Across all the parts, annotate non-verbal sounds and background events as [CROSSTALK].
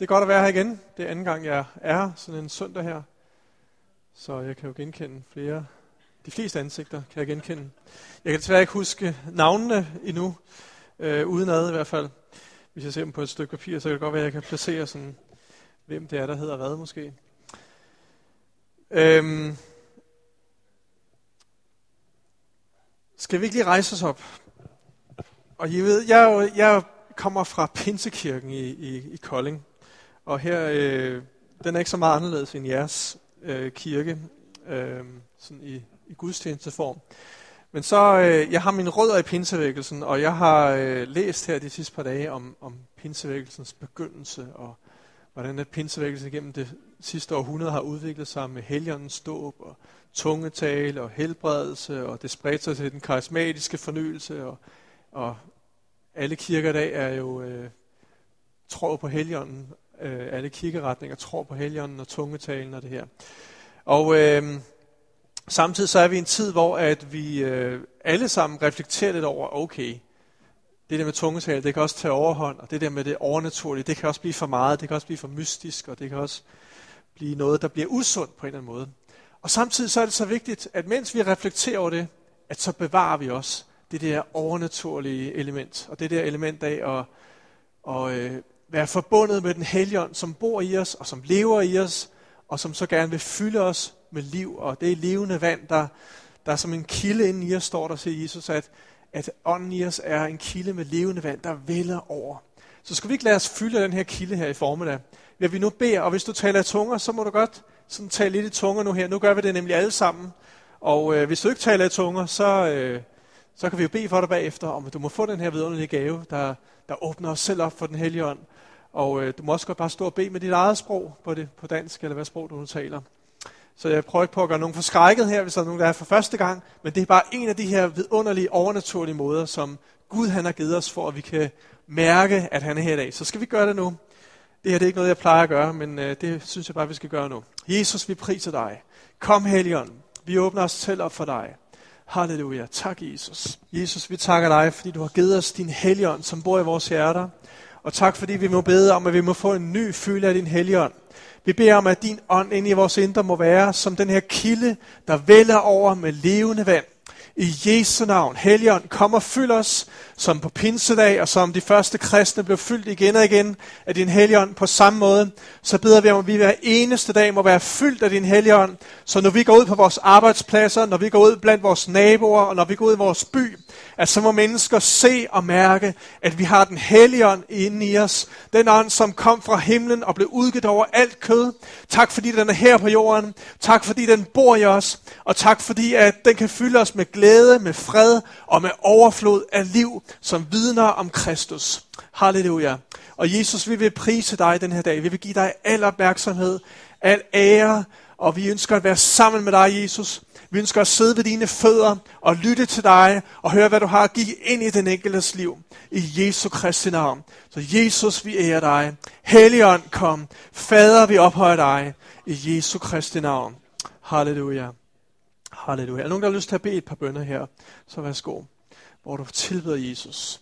Det er godt at være her igen. Det er anden gang, jeg er her, sådan en søndag her. Så jeg kan jo genkende flere. De fleste ansigter kan jeg genkende. Jeg kan desværre ikke huske navnene endnu, øh, udenad i hvert fald. Hvis jeg ser dem på et stykke papir, så kan det godt være, at jeg kan placere sådan, hvem det er, der hedder hvad måske. Øhm, skal vi ikke lige rejse os op? Og I ved, jeg, jeg kommer fra Pinsekirken i, i, i Kolding. Og her, øh, den er ikke så meget anderledes end jeres øh, kirke, øh, sådan i, i gudstjenesteform. Men så, øh, jeg har mine rødder i pinsevækkelsen, og jeg har øh, læst her de sidste par dage om, om pinsevækkelsens begyndelse, og hvordan at pinsevækkelsen gennem det sidste århundrede har udviklet sig med helgens dåb, og tungetale, og helbredelse, og det spredte sig til den karismatiske fornyelse, og, og alle kirker i dag er jo øh, tror på helgenen, øh, alle kirkeretninger tror på helgenen og tungetalen og det her. Og øh, samtidig så er vi i en tid, hvor at vi øh, alle sammen reflekterer lidt over, okay, det der med tungetale, det kan også tage overhånd, og det der med det overnaturlige, det kan også blive for meget, det kan også blive for mystisk, og det kan også blive noget, der bliver usundt på en eller anden måde. Og samtidig så er det så vigtigt, at mens vi reflekterer over det, at så bevarer vi også det der overnaturlige element, og det der element af at, at øh, være forbundet med den helligånd, som bor i os, og som lever i os, og som så gerne vil fylde os med liv, og det er levende vand, der, der er som en kilde inden i os, står der, siger Jesus, at, at ånden i os er en kilde med levende vand, der vælder over. Så skal vi ikke lade os fylde den her kilde her i formiddag. Ja, vi nu beder, og hvis du taler i tunger, så må du godt sådan tale lidt i tunger nu her. Nu gør vi det nemlig alle sammen. Og øh, hvis du ikke taler i tunger, så, øh, så kan vi jo bede for dig bagefter, om at du må få den her vidunderlige gave, der, der åbner os selv op for den hellige ånd. Og øh, du må også godt bare stå og bede med dit eget sprog, på, det, på dansk eller hvad sprog du nu taler. Så jeg prøver ikke på at gøre nogen forskrækket her, hvis der er nogen, der er for første gang. Men det er bare en af de her vidunderlige, overnaturlige måder, som Gud han har givet os, for at vi kan mærke, at han er her i dag. Så skal vi gøre det nu. Det her det er ikke noget, jeg plejer at gøre, men øh, det synes jeg bare, vi skal gøre nu. Jesus, vi priser dig. Kom, Helligånd. Vi åbner os selv op for dig. Halleluja. Tak, Jesus. Jesus, vi takker dig, fordi du har givet os din Helligånd, som bor i vores hjerter. Og tak, fordi vi må bede om, at vi må få en ny fylde af din Helligånd. Vi beder om, at din ånd ind i vores indre må være som den her kilde, der vælger over med levende vand. I Jesu navn, Helligånd, kom og fyld os, som på pinsedag, og som de første kristne blev fyldt igen og igen af din Helligånd på samme måde. Så beder vi om, at vi hver eneste dag må være fyldt af din Helligånd, så når vi går ud på vores arbejdspladser, når vi går ud blandt vores naboer, og når vi går ud i vores by, at så må mennesker se og mærke, at vi har den hellige ånd inde i os. Den ånd, som kom fra himlen og blev udgivet over alt kød. Tak fordi den er her på jorden. Tak fordi den bor i os. Og tak fordi at den kan fylde os med glæde, med fred og med overflod af liv, som vidner om Kristus. Halleluja. Og Jesus, vi vil prise dig den her dag. Vi vil give dig al opmærksomhed, al ære, og vi ønsker at være sammen med dig, Jesus. Vi ønsker at sidde ved dine fødder og lytte til dig og høre, hvad du har at give ind i den enkeltes liv. I Jesu Kristi navn. Så Jesus, vi ærer dig. Helligånd, kom. Fader, vi ophøjer dig. I Jesu Kristi navn. Halleluja. Halleluja. Er der nogen, der har lyst til at bede et par bønder her? Så værsgo. Hvor du tilbeder Jesus.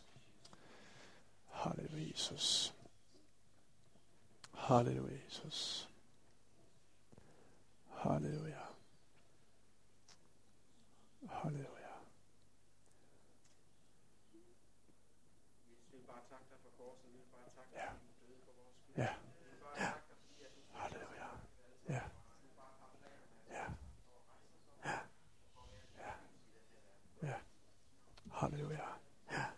Halleluja, Jesus. Halleluja, Jesus. Halleluja. Halleluja. Ja. Ja. Ja. Halleluja. Ja. Ja. Ja. Ja. Ja. Halleluja. Ja.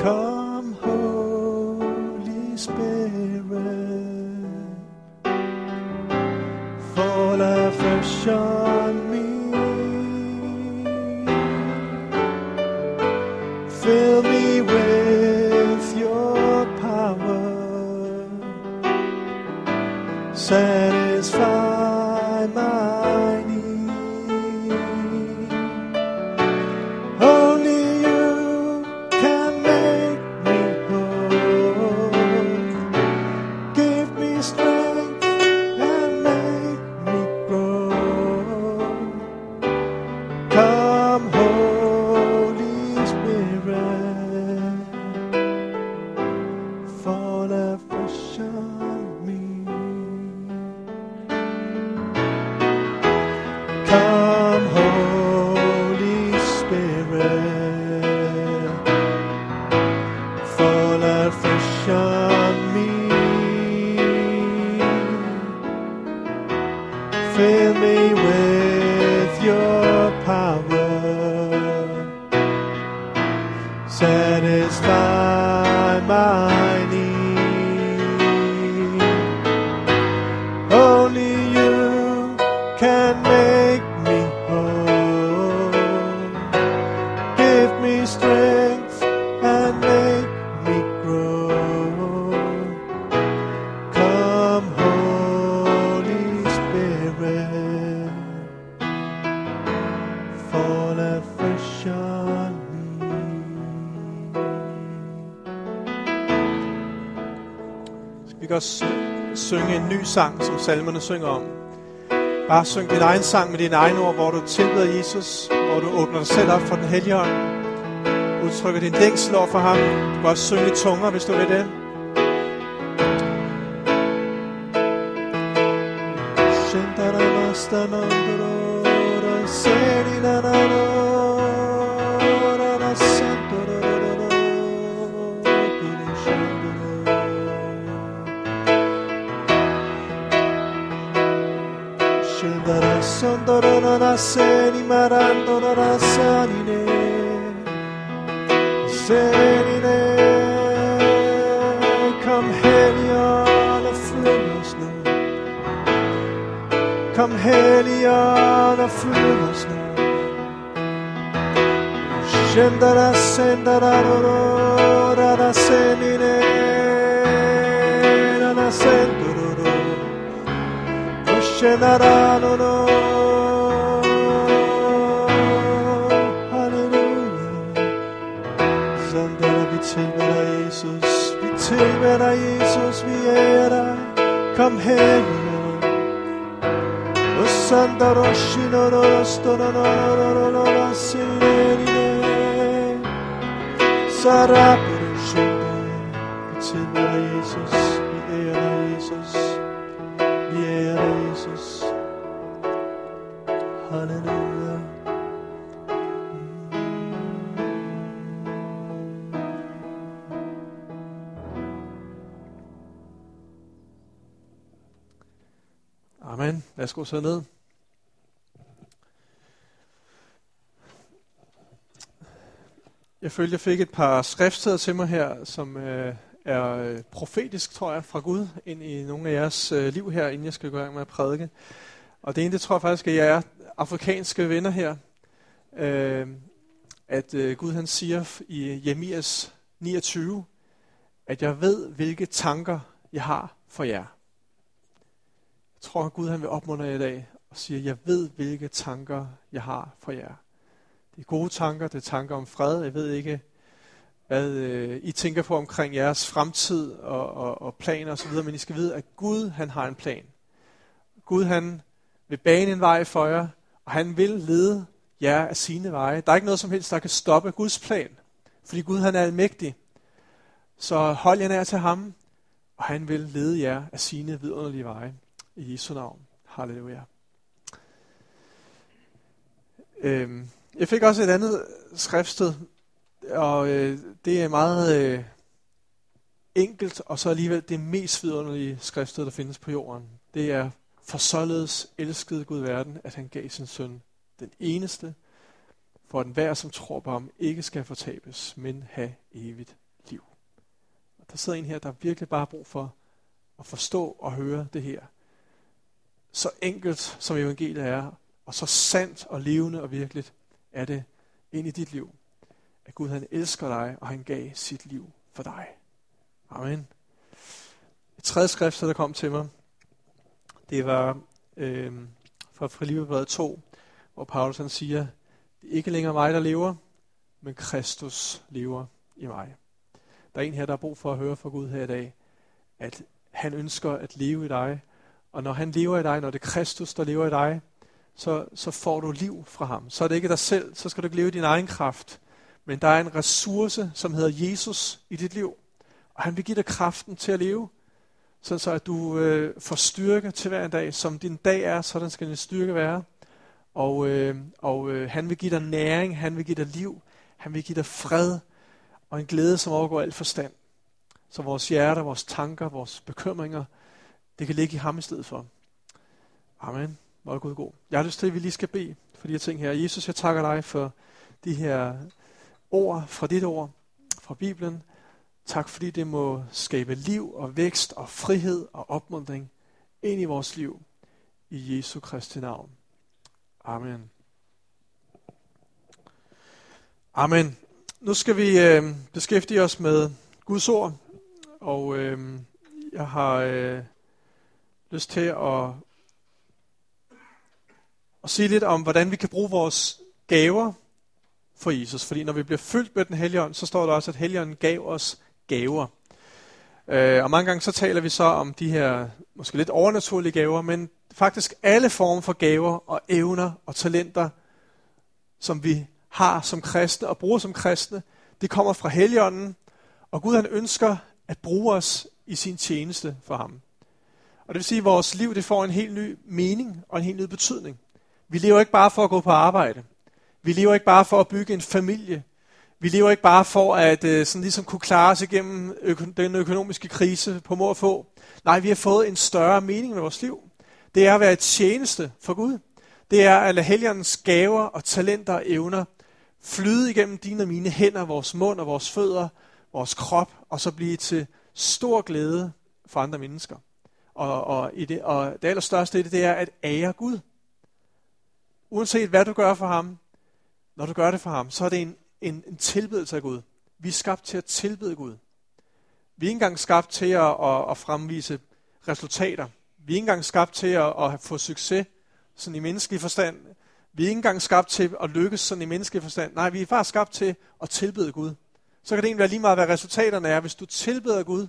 Come, salmerne synger om? Bare syng din egen sang med dine egne ord, hvor du tilbeder Jesus, hvor du åbner dig selv op for den hellige ånd. Udtrykker din længsel over for ham. Du kan også synge i tunger, hvis du vil det. Shandara Sandara Nara Seni Marando Nara Sanine Senine Kom Helligånd og fyld os nu Kom Helligånd og fyld os nu Shandara Sandara Nara Senine Nara Sandara scenderanno no. Halleluja. Vi tilbeder dig, Jesus. Vi ærer dig. Kom helligånd. Og sandara, shinoro, stonoro, sirene. Sarapere, shinoro. Lad os gå så ned. Jeg følte, jeg fik et par skriftsteder til mig her, som øh, er øh, profetisk, tror jeg, fra Gud ind i nogle af jeres øh, liv her, inden jeg skal gå i gang med at prædike. Og det ene, det tror jeg faktisk, at jeg er afrikanske venner her, øh, at øh, Gud han siger i Jeremias 29, at jeg ved, hvilke tanker jeg har for jer. Jeg tror, at Gud han vil opmuntre jer i dag og sige, jeg ved, hvilke tanker jeg har for jer. Det er gode tanker, det er tanker om fred. Jeg ved ikke, hvad øh, I tænker på omkring jeres fremtid og, og, og planer osv., men I skal vide, at Gud han har en plan. Gud han vil bane en vej for jer, og han vil lede jer af sine veje. Der er ikke noget som helst, der kan stoppe Guds plan, fordi Gud han er almægtig. Så hold jer nær til ham, og han vil lede jer af sine vidunderlige veje. I Jesu navn. Halleluja. Øhm, jeg fik også et andet skriftsted, og øh, det er meget øh, enkelt, og så alligevel det mest vidunderlige skriftsted, der findes på jorden. Det er, for således elskede Gud verden, at han gav sin søn den eneste, for at enhver, som tror på ham, ikke skal fortabes, men have evigt liv. Og der sidder en her, der virkelig bare har brug for at forstå og høre det her. Så enkelt som evangeliet er, og så sandt og levende og virkeligt er det ind i dit liv, at Gud han elsker dig, og han gav sit liv for dig. Amen. Et tredje skrift, der kom til mig, det var øh, fra Filipperbrevet 2, hvor Paulus han siger, det er ikke længere mig, der lever, men Kristus lever i mig. Der er en her, der har brug for at høre fra Gud her i dag, at han ønsker at leve i dig, og når han lever i dig, når det er Kristus, der lever i dig, så, så får du liv fra ham. Så er det ikke dig selv, så skal du ikke leve i din egen kraft, men der er en ressource, som hedder Jesus i dit liv, og han vil give dig kraften til at leve, så at du øh, får styrke til hver en dag. Som din dag er, sådan skal din styrke være. Og, øh, og øh, han vil give dig næring, han vil give dig liv, han vil give dig fred og en glæde, som overgår al forstand. Så vores hjerter, vores tanker, vores bekymringer, det kan ligge i ham i stedet for. Amen. Hvor er Gud god. Jeg har lyst til, at vi lige skal bede for de her ting her. Jesus, jeg takker dig for de her ord fra dit ord, fra Bibelen. Tak fordi det må skabe liv og vækst og frihed og opmuntring ind i vores liv. I Jesu Kristi navn. Amen. Amen. Nu skal vi øh, beskæftige os med Guds ord, og øh, jeg har øh, lyst til at, at sige lidt om, hvordan vi kan bruge vores gaver for Jesus. Fordi når vi bliver fyldt med den hellige ånd, så står der også, at helligånden gav os gaver. Øh, og mange gange så taler vi så om de her måske lidt overnaturlige gaver, men faktisk alle former for gaver og evner og talenter, som vi har som kristne og bruger som kristne, det kommer fra Helligånden, og Gud han ønsker at bruge os i sin tjeneste for ham. Og det vil sige, at vores liv det får en helt ny mening og en helt ny betydning. Vi lever ikke bare for at gå på arbejde. Vi lever ikke bare for at bygge en familie. Vi lever ikke bare for at øh, sådan ligesom kunne klare os igennem øko- den økonomiske krise på må og få. Nej, vi har fået en større mening med vores liv. Det er at være et tjeneste for Gud. Det er at lade helgernes gaver og talenter og evner flyde igennem dine og mine hænder, vores mund og vores fødder, vores krop, og så blive til stor glæde for andre mennesker. Og, og, i det, og det allerstørste i det, det er at ære Gud. Uanset hvad du gør for ham, når du gør det for ham, så er det en, en, en tilbedelse af Gud. Vi er skabt til at tilbede Gud. Vi er ikke engang skabt til at, at, at fremvise resultater. Vi er ikke engang skabt til at, at få succes sådan i menneskelig forstand. Vi er ikke engang skabt til at lykkes sådan i menneskelig forstand. Nej, vi er faktisk skabt til at tilbede Gud. Så kan det egentlig være lige meget, hvad resultaterne er. Hvis du tilbeder Gud,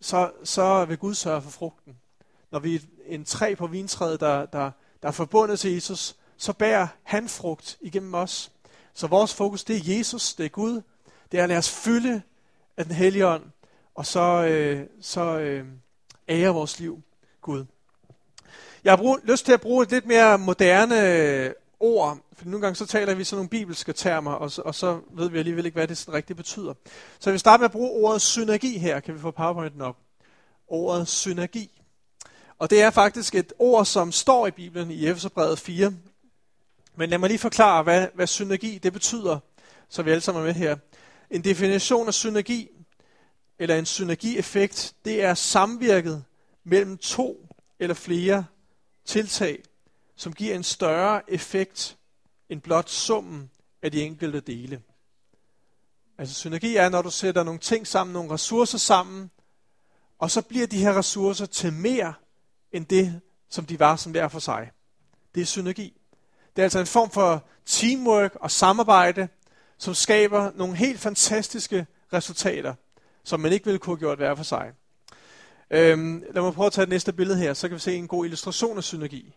så, så vil Gud sørge for frugten. Når vi er en træ på vintræet, der, der, der er forbundet til Jesus, så bærer han frugt igennem os. Så vores fokus, det er Jesus, det er Gud. Det er at lade os fylde af den hellige ånd, og så, øh, så øh, ære vores liv Gud. Jeg har brug, lyst til at bruge et lidt mere moderne ord, for nogle gange så taler vi sådan nogle bibelske termer, og så, og så ved vi alligevel ikke, hvad det sådan rigtigt betyder. Så vi starter med at bruge ordet synergi her. Kan vi få powerpointen op? Ordet synergi. Og det er faktisk et ord, som står i Bibelen i Efeserbrevet 4. Men lad mig lige forklare, hvad, hvad synergi det betyder, så vi alle sammen er med her. En definition af synergi, eller en synergieffekt, det er samvirket mellem to eller flere tiltag, som giver en større effekt end blot summen af de enkelte dele. Altså synergi er, når du sætter nogle ting sammen, nogle ressourcer sammen, og så bliver de her ressourcer til mere end det, som de var som hver for sig. Det er synergi. Det er altså en form for teamwork og samarbejde, som skaber nogle helt fantastiske resultater, som man ikke ville kunne have gjort hver for sig. Øhm, lad mig prøve at tage det næste billede her, så kan vi se en god illustration af synergi.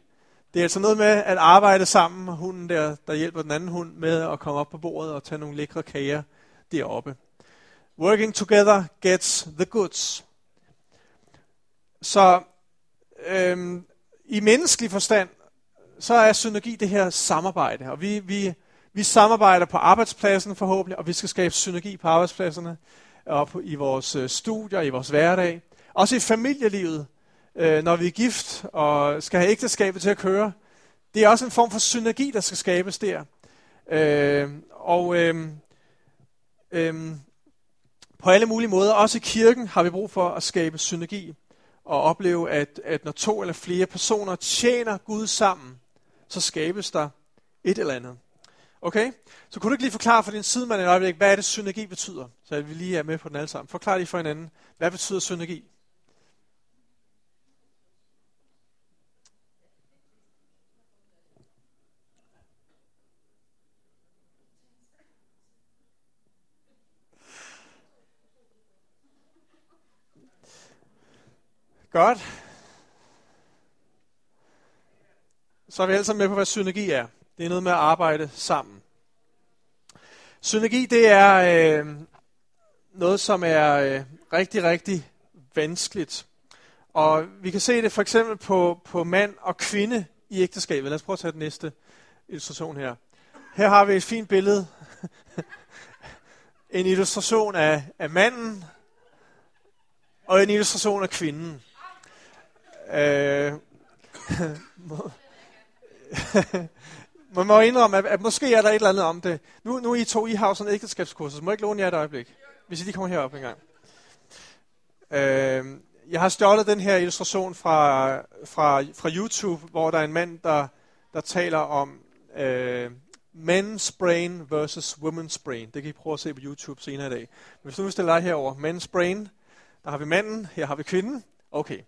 Det er altså noget med at arbejde sammen, hunden der, der hjælper den anden hund med at komme op på bordet og tage nogle lækre kager deroppe. Working together gets the goods. Så øhm, i menneskelig forstand, så er synergi det her samarbejde. Og vi, vi, vi samarbejder på arbejdspladsen forhåbentlig, og vi skal skabe synergi på arbejdspladserne, og på, i vores øh, studier, i vores hverdag. Også i familielivet, øh, når vi er gift og skal have ægteskabet til at køre. Det er også en form for synergi, der skal skabes der. Øh, og øh, øh, På alle mulige måder, også i kirken, har vi brug for at skabe synergi og opleve, at, at når to eller flere personer tjener Gud sammen, så skabes der et eller andet. Okay? Så kunne du ikke lige forklare for din sidemand et øjeblik, hvad er det synergi betyder? Så vi lige er med på den alle sammen. Forklar lige for hinanden, hvad betyder synergi? Godt. Så er vi alle sammen med på, hvad synergi er. Det er noget med at arbejde sammen. Synergi, det er øh, noget, som er øh, rigtig, rigtig vanskeligt. Og vi kan se det for eksempel på, på mand og kvinde i ægteskabet. Lad os prøve at tage den næste illustration her. Her har vi et fint billede. [LAUGHS] en illustration af, af manden og en illustration af kvinden. Øh, man [LAUGHS] må indrømme, at, at måske er der et eller andet om det. Nu, nu I to, I har jo sådan et ægteskabskursus. Må jeg ikke låne jer et øjeblik? Hvis I lige kommer herop en gang. Øh, jeg har stjålet den her illustration fra, fra, fra YouTube, hvor der er en mand, der, der taler om øh, men's brain versus women's brain. Det kan I prøve at se på YouTube senere i dag. Men hvis du vil stille dig herover, men's brain, der har vi manden, her har vi kvinden. Okay.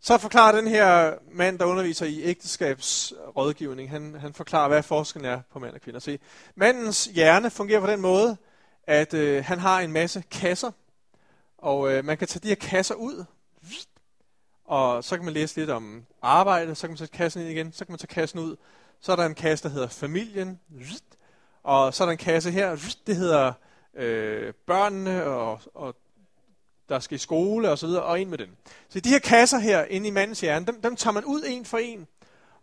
Så forklarer den her mand, der underviser i ægteskabsrådgivning, han, han forklarer, hvad forskellen er på mand og kvinde. Se, mandens hjerne fungerer på den måde, at øh, han har en masse kasser, og øh, man kan tage de her kasser ud, og så kan man læse lidt om arbejde, så kan man sætte kassen ind igen, så kan man tage kassen ud. Så er der en kasse, der hedder familien, og så er der en kasse her, det hedder øh, børnene og, og der skal i skole og så videre, og ind med den. Så de her kasser her inde i mandens hjerne, dem, dem tager man ud en for en.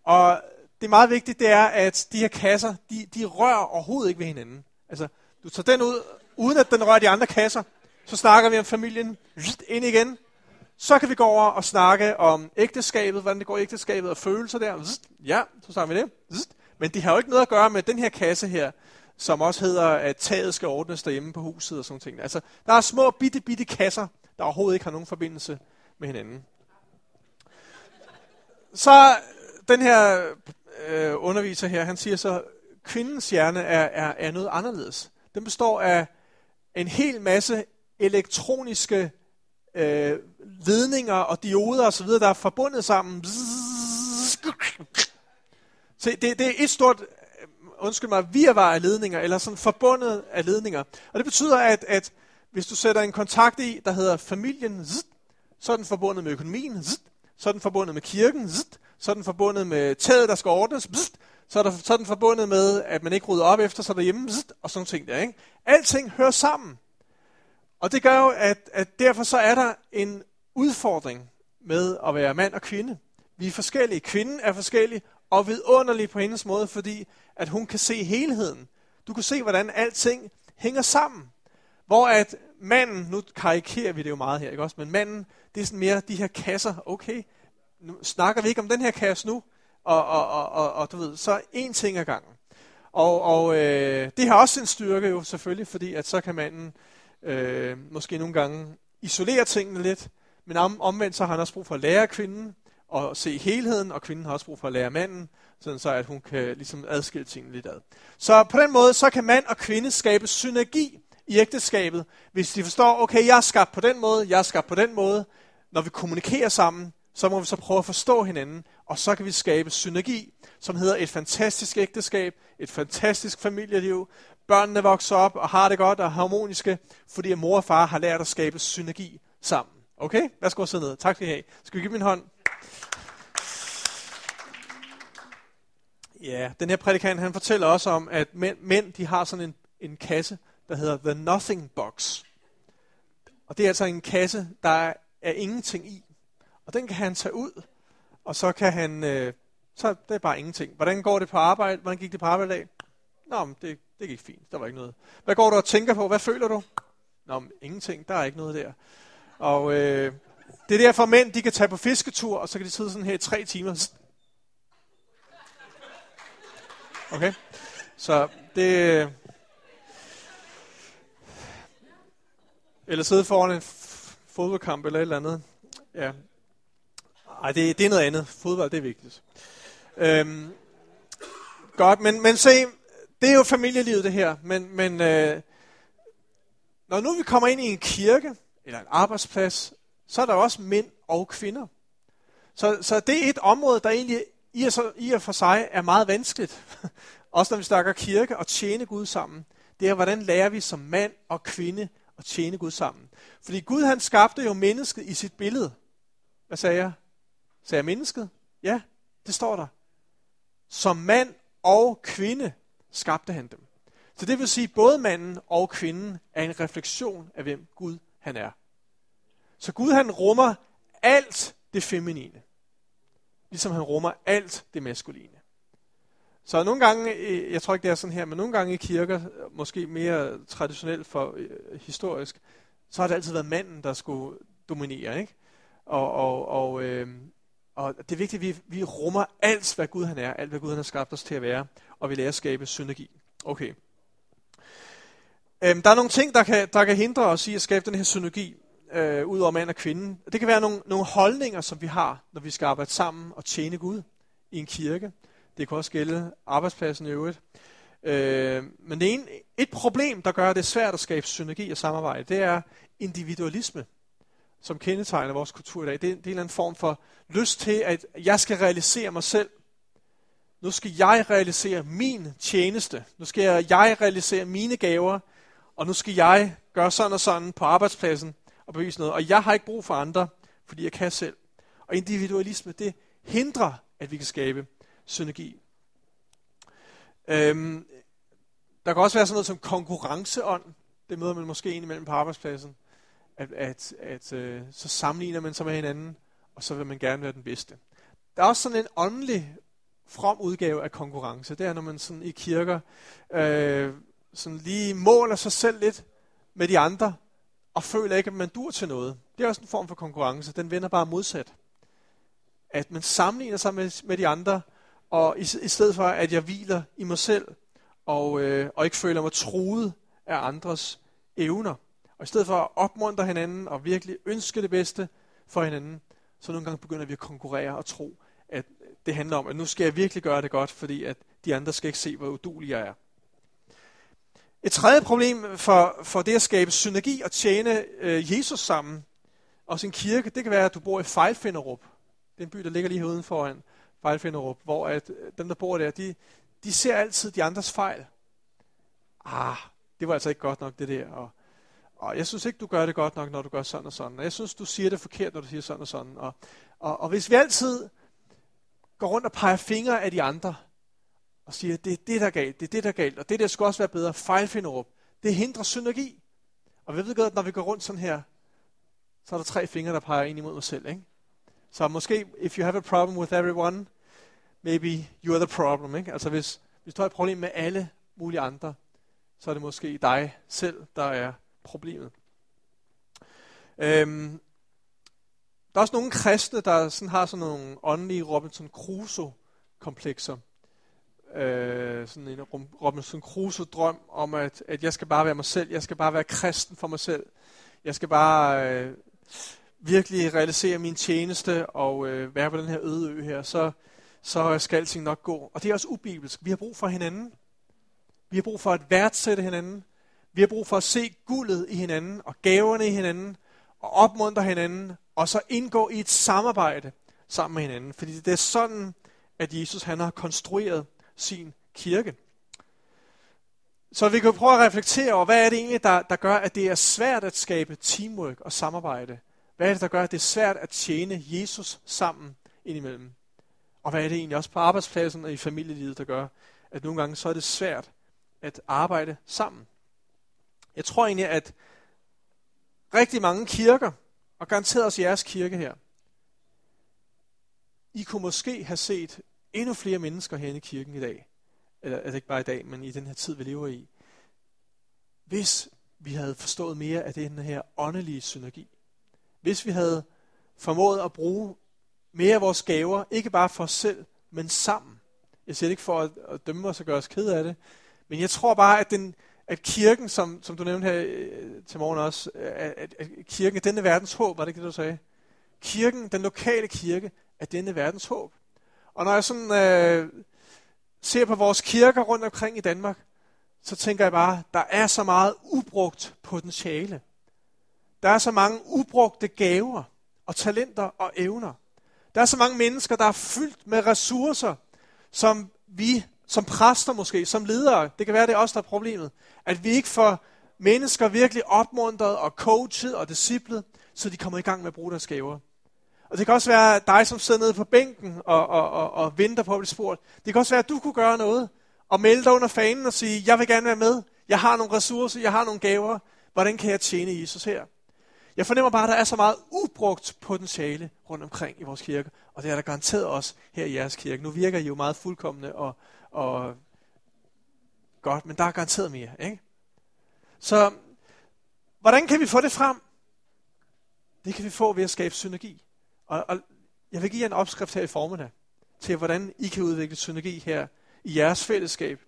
Og det er meget vigtigt, det er, at de her kasser, de, de rører overhovedet ikke ved hinanden. Altså, du tager den ud, uden at den rører de andre kasser. Så snakker vi om familien, ind igen. Så kan vi gå over og snakke om ægteskabet, hvordan det går i ægteskabet og følelser der. Ja, så snakker vi det. Men det har jo ikke noget at gøre med den her kasse her som også hedder, at taget skal ordnes derhjemme på huset og sådan ting. Altså, der er små bitte, bitte kasser, der overhovedet ikke har nogen forbindelse med hinanden. Så den her øh, underviser her, han siger så, kvindens hjerne er, er, er noget anderledes. Den består af en hel masse elektroniske øh, ledninger og dioder osv., der er forbundet sammen. Se, det, det er et stort undskyld mig, virvar af ledninger, eller sådan forbundet af ledninger. Og det betyder, at, at hvis du sætter en kontakt i, der hedder familien, zzz, så er den forbundet med økonomien, zzz, så er den forbundet med kirken, zzz, så er den forbundet med taget, der skal ordnes, zzz, så er, der, så er den forbundet med, at man ikke rydder op efter sig derhjemme, zzz, og sådan ting der. Ikke? Alting hører sammen. Og det gør jo, at, at derfor så er der en udfordring med at være mand og kvinde. Vi er forskellige. Kvinden er forskellig, og vidunderlig på hendes måde, fordi at hun kan se helheden. Du kan se, hvordan alting hænger sammen. Hvor at manden, nu karikerer vi det jo meget her, ikke også? Men manden, det er sådan mere de her kasser. Okay, nu snakker vi ikke om den her kasse nu. Og, og, og, og, og du ved, så en ting ad gangen. Og, og øh, det har også en styrke jo selvfølgelig, fordi at så kan manden øh, måske nogle gange isolere tingene lidt. Men om, omvendt så har han også brug for at lære kvinden at se helheden, og kvinden har også brug for at lære manden, sådan så at hun kan ligesom adskille tingene lidt ad. Så på den måde, så kan mand og kvinde skabe synergi i ægteskabet, hvis de forstår, okay, jeg er skabt på den måde, jeg er skabt på den måde. Når vi kommunikerer sammen, så må vi så prøve at forstå hinanden, og så kan vi skabe synergi, som hedder et fantastisk ægteskab, et fantastisk familieliv. Børnene vokser op og har det godt og harmoniske, fordi mor og far har lært at skabe synergi sammen. Okay? Værsgo at sidde ned. Tak skal I have. Skal vi give min hånd? Ja, den her prædikant, han fortæller også om, at mænd, mænd de har sådan en, en kasse, der hedder The Nothing Box. Og det er altså en kasse, der er ingenting i. Og den kan han tage ud, og så kan han, øh, så det er bare ingenting. Hvordan går det på arbejde? Hvordan gik det på arbejde i dag? Nå, men det, det gik fint. Der var ikke noget. Hvad går du og tænker på? Hvad føler du? Nå, men ingenting. Der er ikke noget der. Og øh, det er derfor mænd, de kan tage på fisketur, og så kan de sidde sådan her i tre timer. Okay? Så det... Øh, eller sidde foran en fodboldkamp eller et eller andet. Ja. Ej, det, det er noget andet. Fodbold, det er vigtigt. Øhm, godt, men, men se, det er jo familielivet det her. Men, men øh, når nu vi kommer ind i en kirke, eller en arbejdsplads, så er der også mænd og kvinder. Så, så det er et område, der egentlig i og, i og for sig er meget vanskeligt. [LAUGHS] Også når vi snakker kirke og tjene Gud sammen. Det er, hvordan lærer vi som mand og kvinde at tjene Gud sammen. Fordi Gud han skabte jo mennesket i sit billede. Hvad sagde jeg? Sagde jeg mennesket? Ja, det står der. Som mand og kvinde skabte han dem. Så det vil sige, at både manden og kvinden er en refleksion af, hvem Gud han er. Så Gud han rummer alt det feminine ligesom han rummer alt det maskuline. Så nogle gange, øh, jeg tror ikke det er sådan her, men nogle gange i kirker, måske mere traditionelt for øh, historisk, så har det altid været manden, der skulle dominere. Ikke? Og, og, og, øh, og det er vigtigt, at vi, vi rummer alt, hvad Gud han er, alt hvad Gud han har skabt os til at være, og vi lærer at skabe synergi. Okay. Øhm, der er nogle ting, der kan, der kan hindre os i at skabe den her synergi øh, ud over mand og kvinde. Det kan være nogle, nogle holdninger, som vi har, når vi skal arbejde sammen og tjene Gud i en kirke. Det kan også gælde arbejdspladsen i øvrigt. Øh, men det ene, et problem, der gør det svært at skabe synergi og samarbejde, det er individualisme, som kendetegner vores kultur i dag. Det er, det er en eller anden form for lyst til, at jeg skal realisere mig selv. Nu skal jeg realisere min tjeneste. Nu skal jeg realisere mine gaver. Og nu skal jeg gøre sådan og sådan på arbejdspladsen og bevise noget. Og jeg har ikke brug for andre, fordi jeg kan selv. Og individualisme, det hindrer, at vi kan skabe synergi. Øhm, der kan også være sådan noget som konkurrenceånd. Det møder man måske indimellem på arbejdspladsen. At, at, at øh, så sammenligner man sig med hinanden, og så vil man gerne være den bedste. Der er også sådan en åndelig, from udgave af konkurrence. Det er, når man sådan i kirker øh, sådan lige måler sig selv lidt med de andre, og føler ikke, at man dur til noget. Det er også en form for konkurrence. Den vender bare modsat. At man sammenligner sig med, med de andre, og i, i stedet for, at jeg hviler i mig selv, og, øh, og ikke føler mig truet af andres evner. Og i stedet for at opmuntre hinanden og virkelig ønske det bedste for hinanden, så nogle gange begynder vi at konkurrere og tro, at det handler om, at nu skal jeg virkelig gøre det godt, fordi at de andre skal ikke se, hvor udulig jeg er. Et tredje problem for, for det at skabe synergi og tjene øh, Jesus sammen, og sin kirke, det kan være, at du bor i Fejlfinderup. Det er en by, der ligger lige herude foran Fejlfinderup, hvor at øh, dem, der bor der, de, de ser altid de andres fejl. Ah, det var altså ikke godt nok det der. Og, og jeg synes ikke, du gør det godt nok, når du gør sådan og sådan. Og jeg synes, du siger det forkert, når du siger sådan og sådan. Og, og, og hvis vi altid går rundt og peger fingre af de andre, og siger, det er det, der er galt, det er det, der er galt, og det der skal også være bedre, fejlfinderup. Det hindrer synergi. Og vi ved godt, at når vi går rundt sådan her, så er der tre fingre, der peger ind imod mig selv. Ikke? Så måske, if you have a problem with everyone, maybe you are the problem. Ikke? Altså hvis, hvis du har et problem med alle mulige andre, så er det måske dig selv, der er problemet. Øhm, der er også nogle kristne, der sådan har sådan nogle åndelige Robinson Crusoe-komplekser øh, sådan en Robinson Crusoe-drøm om, at, at jeg skal bare være mig selv, jeg skal bare være kristen for mig selv, jeg skal bare øh, virkelig realisere min tjeneste og øh, være på den her øde ø her, så, så skal alting nok gå. Og det er også ubibelsk. Vi har brug for hinanden. Vi har brug for at værdsætte hinanden. Vi har brug for at se guldet i hinanden og gaverne i hinanden og opmuntre hinanden og så indgå i et samarbejde sammen med hinanden. Fordi det er sådan, at Jesus han har konstrueret sin kirke. Så vi kan prøve at reflektere over, hvad er det egentlig, der, der gør, at det er svært at skabe teamwork og samarbejde? Hvad er det, der gør, at det er svært at tjene Jesus sammen indimellem? Og hvad er det egentlig også på arbejdspladsen og i familielivet, der gør, at nogle gange så er det svært at arbejde sammen? Jeg tror egentlig, at rigtig mange kirker, og garanteret også jeres kirke her, I kunne måske have set endnu flere mennesker herinde i kirken i dag. Eller altså ikke bare i dag, men i den her tid, vi lever i. Hvis vi havde forstået mere af den her åndelige synergi. Hvis vi havde formået at bruge mere af vores gaver, ikke bare for os selv, men sammen. Jeg siger det ikke for at, at dømme os og gøre os ked af det, men jeg tror bare, at den, at kirken, som, som du nævnte her øh, til morgen også, at, at, at kirken er denne verdens håb, var det ikke det, du sagde? Kirken, den lokale kirke, er denne verdens håb. Og når jeg sådan øh, ser på vores kirker rundt omkring i Danmark, så tænker jeg bare, der er så meget ubrugt potentiale. Der er så mange ubrugte gaver og talenter og evner. Der er så mange mennesker, der er fyldt med ressourcer, som vi som præster måske, som ledere, det kan være, det er os, der er problemet, at vi ikke får mennesker virkelig opmuntret og coachet og disciplet, så de kommer i gang med at bruge deres gaver. Og det kan også være dig, som sidder nede på bænken og, og, og, og venter på at blive spurgt. Det kan også være, at du kunne gøre noget og melde dig under fanen og sige, jeg vil gerne være med. Jeg har nogle ressourcer, jeg har nogle gaver. Hvordan kan jeg tjene Jesus her? Jeg fornemmer bare, at der er så meget ubrugt potentiale rundt omkring i vores kirke, og det er der garanteret også her i jeres kirke. Nu virker I jo meget fuldkommende og, og godt, men der er garanteret mere. Ikke? Så hvordan kan vi få det frem? Det kan vi få ved at skabe synergi. Og, og jeg vil give jer en opskrift her i formiddag til, hvordan I kan udvikle synergi her i jeres fællesskab.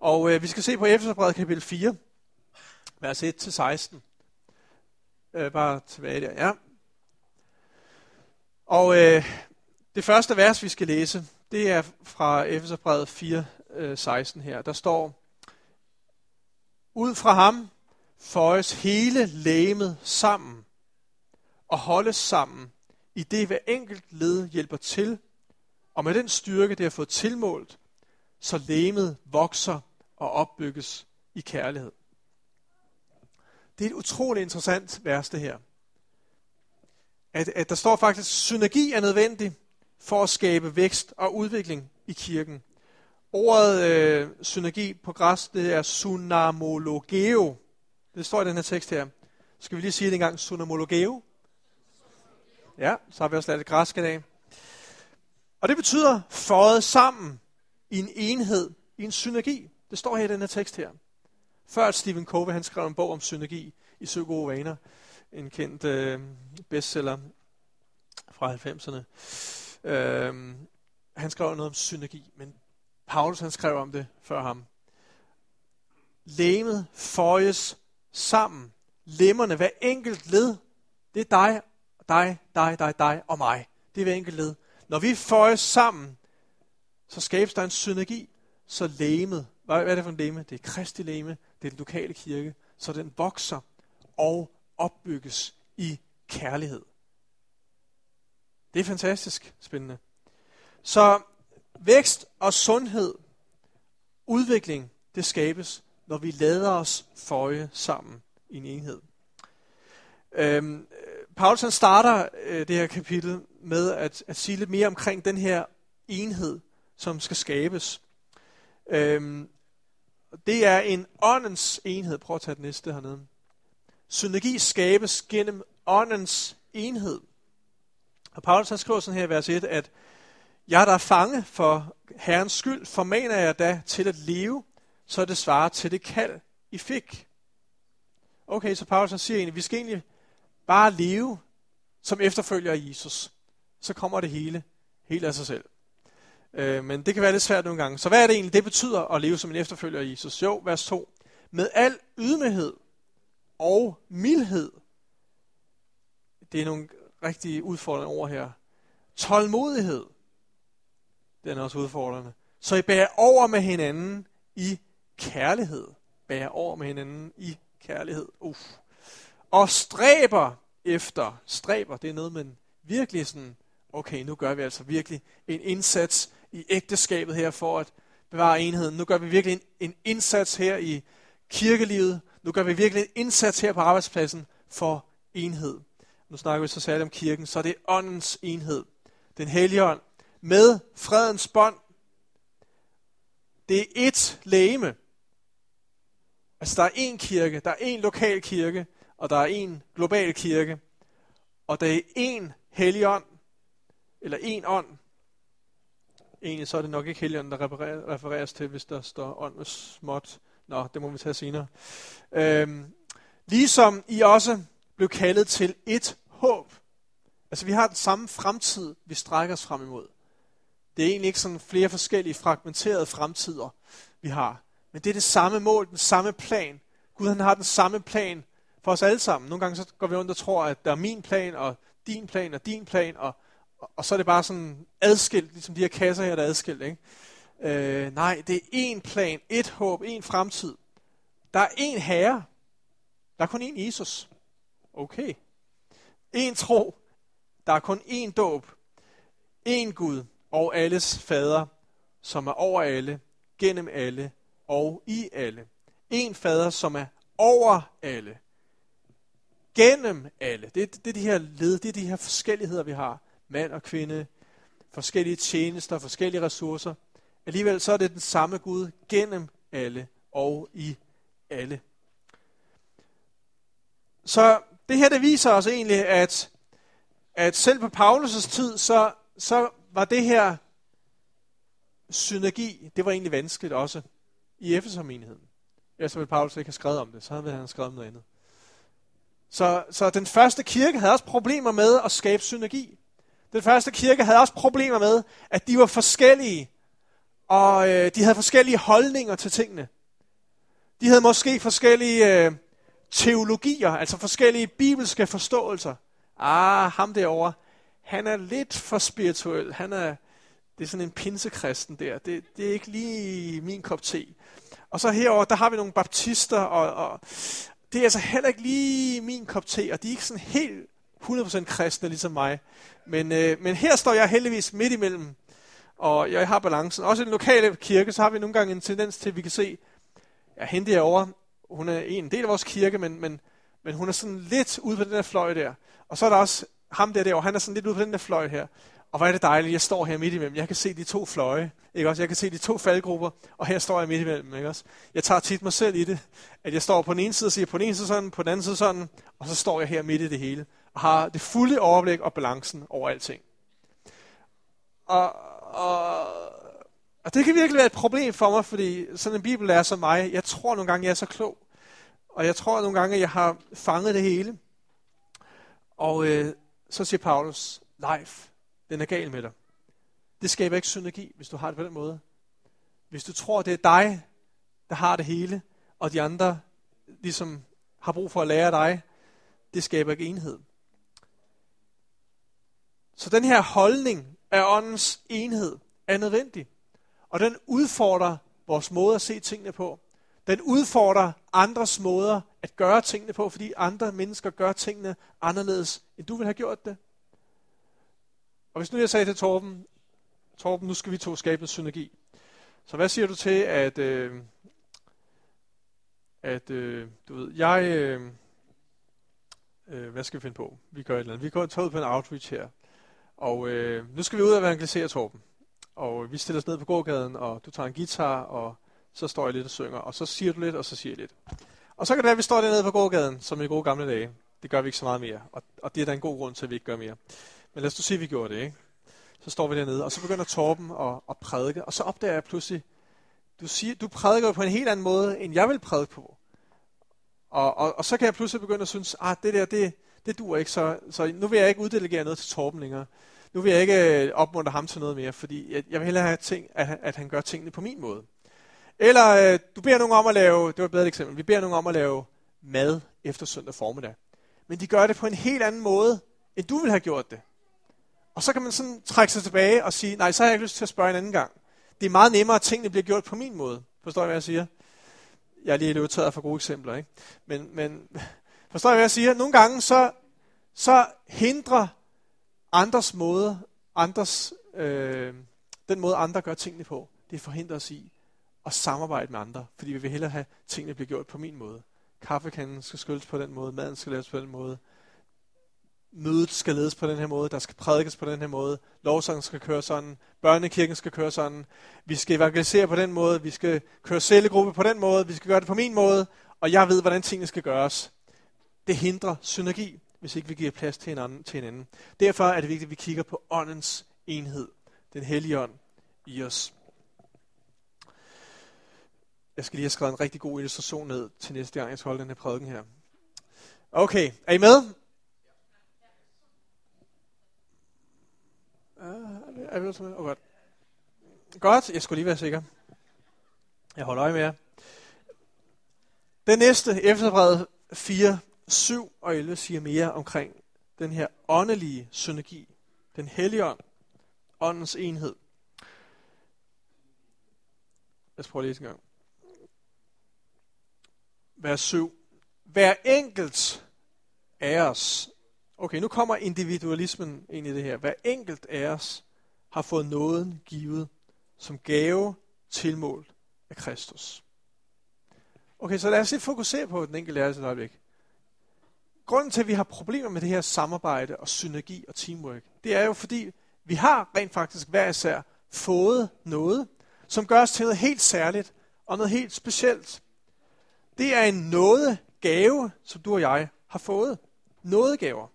Og øh, vi skal se på Efeserbrevet kapitel 4, vers 1-16. Øh, bare tilbage der, ja. Og øh, det første vers, vi skal læse, det er fra Efeserbrevet 4, øh, 16 her. Der står, ud fra ham føjes hele lægemet sammen og holdes sammen, i det hver enkelt led hjælper til, og med den styrke, det har fået tilmålt, så lemet vokser og opbygges i kærlighed. Det er et utroligt interessant vers, det her. At, at der står faktisk, at synergi er nødvendig for at skabe vækst og udvikling i kirken. Ordet øh, synergi på græs, det er sunamologeo. Det står i den her tekst her. Skal vi lige sige det en gang? Sunamologeo. Ja, så har vi også lært det græsk i dag. Og det betyder føjet sammen i en enhed, i en synergi. Det står her i den her tekst her. Før Stephen Covey han skrev en bog om synergi i Søg gode vaner, en kendt øh, bestseller fra 90'erne. Øh, han skrev noget om synergi, men Paulus han skrev om det før ham. Lemet føjes sammen. Lemmerne, hver enkelt led, det er dig, dig, dig, dig, dig og mig. Det er hver enkelt led. Når vi føjes sammen, så skabes der en synergi, så læmet, hvad er det for en læme? Det er Kristi læme, det er den lokale kirke, så den vokser og opbygges i kærlighed. Det er fantastisk spændende. Så vækst og sundhed, udvikling, det skabes, når vi lader os føje sammen i en enhed. Øhm, Paulus han starter øh, det her kapitel med at, at sige lidt mere omkring den her enhed, som skal skabes. Øhm, det er en åndens enhed. Prøv at tage det næste hernede. Synergi skabes gennem åndens enhed. Og Paulus han skriver sådan her i vers 1, at jeg der er fange for Herrens skyld, formaner jeg da til at leve, så det svarer til det kald, I fik. Okay, så Paulus han siger egentlig, vi skal egentlig bare leve som efterfølger af Jesus. Så kommer det hele helt af sig selv. Øh, men det kan være lidt svært nogle gange. Så hvad er det egentlig, det betyder at leve som en efterfølger af Jesus? Jo, vers 2. Med al ydmyghed og mildhed. Det er nogle rigtig udfordrende ord her. Tålmodighed. Den er også udfordrende. Så I bærer over med hinanden i kærlighed. Bærer over med hinanden i kærlighed. Uff. Og stræber efter. Stræber, det er noget, man virkelig sådan, okay, nu gør vi altså virkelig en indsats i ægteskabet her for at bevare enheden. Nu gør vi virkelig en, en indsats her i kirkelivet. Nu gør vi virkelig en indsats her på arbejdspladsen for enhed. Nu snakker vi så særligt om kirken, så det er åndens enhed. Den hellige ånd med fredens bånd. Det er ét lægeme. Altså der er én kirke, der er én lokal kirke, og der er én global kirke. Og der er én hellig ånd, eller én ånd, Egentlig så er det nok ikke Helligånden, der refereres til, hvis der står ånd med småt. Nå, det må vi tage senere. Øhm, ligesom I også blev kaldet til et håb. Altså vi har den samme fremtid, vi strækker os frem imod. Det er egentlig ikke sådan flere forskellige fragmenterede fremtider, vi har. Men det er det samme mål, den samme plan. Gud han har den samme plan for os alle sammen. Nogle gange så går vi rundt og tror, at der er min plan, og din plan, og din plan, og, og, og så er det bare sådan adskilt, ligesom de her kasser her, der er adskilt. Ikke? Øh, nej, det er én plan, ét håb, én fremtid. Der er én herre. Der er kun én Jesus. Okay. En tro. Der er kun én dåb. En Gud og alles fader, som er over alle, gennem alle og i alle. En fader, som er over alle. Gennem alle. Det, det, det er de her led, det er de her forskelligheder, vi har. Mand og kvinde, forskellige tjenester, forskellige ressourcer. Alligevel så er det den samme Gud gennem alle og i alle. Så det her det viser os egentlig, at, at selv på Paulus' tid, så, så var det her synergi, det var egentlig vanskeligt også i Efesermenigheden. Ellers ville Paulus ikke have skrevet om det, så havde han skrevet om noget andet. Så, så den første kirke havde også problemer med at skabe synergi. Den første kirke havde også problemer med, at de var forskellige, og øh, de havde forskellige holdninger til tingene. De havde måske forskellige øh, teologier, altså forskellige bibelske forståelser. Ah, ham derovre, han er lidt for spirituel. Han er, det er sådan en pinsekristen der. Det, det er ikke lige min kop te. Og så herover der har vi nogle baptister, og, og det er altså heller ikke lige min kop te, og de er ikke sådan helt 100% kristne ligesom mig. Men, øh, men her står jeg heldigvis midt imellem, og jeg har balancen. Også i den lokale kirke, så har vi nogle gange en tendens til, at vi kan se, ja, hende derovre, hun er en del af vores kirke, men, men, men hun er sådan lidt ude på den der fløj der. Og så er der også ham der derovre, han er sådan lidt ude på den der fløj her. Og hvor er det dejligt, jeg står her midt imellem. Jeg kan se de to fløje, ikke også? Jeg kan se de to faldgrupper, og her står jeg midt imellem, ikke også? Jeg tager tit mig selv i det, at jeg står på den ene side og siger på den ene side sådan, på den anden side sådan, og så står jeg her midt i det hele, og har det fulde overblik og balancen over alting. Og, og, og det kan virkelig være et problem for mig, fordi sådan en bibel er som mig. Jeg tror nogle gange, jeg er så klog. Og jeg tror nogle gange, jeg har fanget det hele. Og øh, så siger Paulus, life, den er gal med dig. Det skaber ikke synergi, hvis du har det på den måde. Hvis du tror, det er dig, der har det hele, og de andre ligesom har brug for at lære dig, det skaber ikke enhed. Så den her holdning af åndens enhed er nødvendig. Og den udfordrer vores måde at se tingene på. Den udfordrer andres måder at gøre tingene på, fordi andre mennesker gør tingene anderledes, end du vil have gjort det. Og hvis nu jeg sagde til Torben, Torben, nu skal vi to skabe en synergi. Så hvad siger du til, at, øh, at øh, du ved, jeg, øh, øh, hvad skal vi finde på? Vi gør et eller andet. Vi går tager ud på en outreach her. Og øh, nu skal vi ud og evangelisere Torben. Og vi stiller os ned på gågaden, og du tager en guitar, og så står jeg lidt og synger. Og så siger du lidt, og så siger jeg lidt. Og så kan det være, at vi står dernede på gågaden, som i gode gamle dage. Det gør vi ikke så meget mere. Og, og det er der en god grund til, at vi ikke gør mere. Men lad os du sige, at vi gjorde det, ikke? Så står vi dernede, og så begynder Torben at, at prædike, og så opdager jeg pludselig, du, siger, du prædiker på en helt anden måde, end jeg vil prædike på. Og, og, og så kan jeg pludselig begynde at synes, ah, det der, det, det dur ikke, så, så nu vil jeg ikke uddelegere noget til Torben længere. Nu vil jeg ikke øh, opmuntre ham til noget mere, fordi jeg, jeg vil hellere have ting, at, at han gør tingene på min måde. Eller øh, du beder nogen om at lave, det var et bedre eksempel, vi beder nogen om at lave mad efter søndag formiddag. Men de gør det på en helt anden måde, end du vil have gjort det. Og så kan man sådan trække sig tilbage og sige, nej, så har jeg ikke lyst til at spørge en anden gang. Det er meget nemmere, at tingene bliver gjort på min måde. Forstår I, hvad jeg siger? Jeg er lige lidt for gode eksempler, ikke? Men, men [LAUGHS] forstår I, hvad jeg siger? Nogle gange så, så hindrer andres måde, andres, øh, den måde andre gør tingene på, det forhindrer os i at samarbejde med andre, fordi vi vil hellere have tingene bliver gjort på min måde. Kaffekanden skal skyldes på den måde, maden skal laves på den måde, mødet skal ledes på den her måde, der skal prædikes på den her måde, lovsangen skal køre sådan, børnekirken skal køre sådan, vi skal evangelisere på den måde, vi skal køre cellegruppe på den måde, vi skal gøre det på min måde, og jeg ved, hvordan tingene skal gøres. Det hindrer synergi, hvis ikke vi giver plads til hinanden. Til hinanden. Derfor er det vigtigt, at vi kigger på åndens enhed, den hellige ånd i os. Jeg skal lige have skrevet en rigtig god illustration ned til næste gang, jeg skal holde den her prædiken her. Okay, er I med? Er vi også med? Oh, godt. Godt, jeg skulle lige være sikker. Jeg holder øje med jer. Den næste, Efterbrevet 4, 7 og 11, siger mere omkring den her åndelige synergi. Den hellige ånd. Åndens enhed. Lad os prøve at læse en gang. Vers 7. Hver enkelt af os. Okay, nu kommer individualismen ind i det her. Hver enkelt af os har fået nåden givet som gave tilmålt af Kristus. Okay, så lad os lige fokusere på den enkelte lærelse et øjeblik. Grunden til, at vi har problemer med det her samarbejde og synergi og teamwork, det er jo fordi, vi har rent faktisk hver især fået noget, som gør os til noget helt særligt og noget helt specielt. Det er en nådegave, som du og jeg har fået. Nådegaver.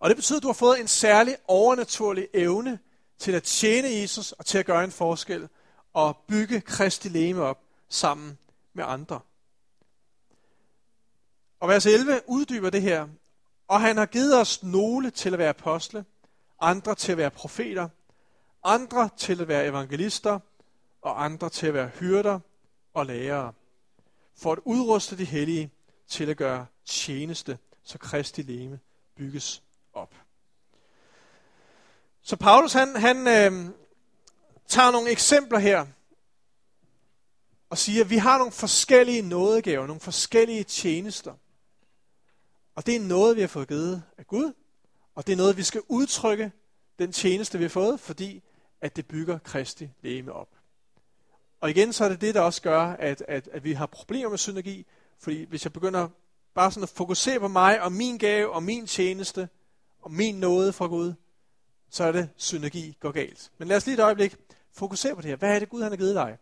Og det betyder, at du har fået en særlig overnaturlig evne til at tjene Jesus og til at gøre en forskel og bygge Kristi leme op sammen med andre. Og vers 11 uddyber det her. Og han har givet os nogle til at være apostle, andre til at være profeter, andre til at være evangelister, og andre til at være hyrder og lærere, for at udruste de hellige til at gøre tjeneste, så Kristi leme bygges. Så Paulus han, han øh, tager nogle eksempler her og siger, at vi har nogle forskellige nådegaver, nogle forskellige tjenester. Og det er noget, vi har fået givet af Gud, og det er noget, vi skal udtrykke den tjeneste, vi har fået, fordi at det bygger Kristi læme op. Og igen, så er det det, der også gør, at, at, at vi har problemer med synergi, fordi hvis jeg begynder bare sådan at fokusere på mig og min gave og min tjeneste og min nåde fra Gud, så er det synergi går galt. Men lad os lige et øjeblik fokusere på det her. Hvad er det Gud han har givet dig?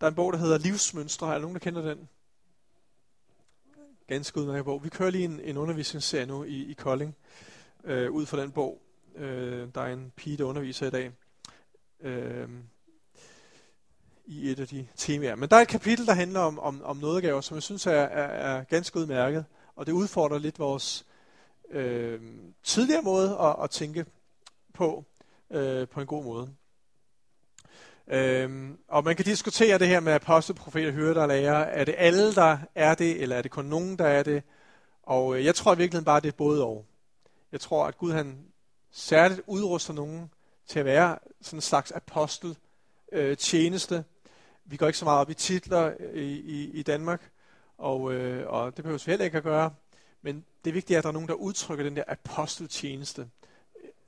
Der er en bog, der hedder Livsmønstre. Er der nogen, der kender den? Ganske udmærket bog. Vi kører lige en, en undervisningsserie nu i, i Kolding, øh, ud fra den bog. Øh, der er en pige, der underviser i dag. Øh, i et af de temaer. Men der er et kapitel, der handler om, om, om nådegaver, som jeg synes er, er, er ganske udmærket, og det udfordrer lidt vores øh, tidligere måde at, at tænke på, øh, på en god måde. Øhm, og man kan diskutere det her med apostel, profeter, hyrder og lærer. Er det alle, der er det, eller er det kun nogen, der er det? Og øh, jeg tror i virkeligheden bare, det er både og. Jeg tror, at Gud han særligt udruster nogen til at være sådan en slags apostel øh, tjeneste. Vi går ikke så meget op i titler øh, i, i, i Danmark, og, øh, og det behøver vi heller ikke at gøre. Men det er vigtigt, at der er nogen, der udtrykker den der aposteltjeneste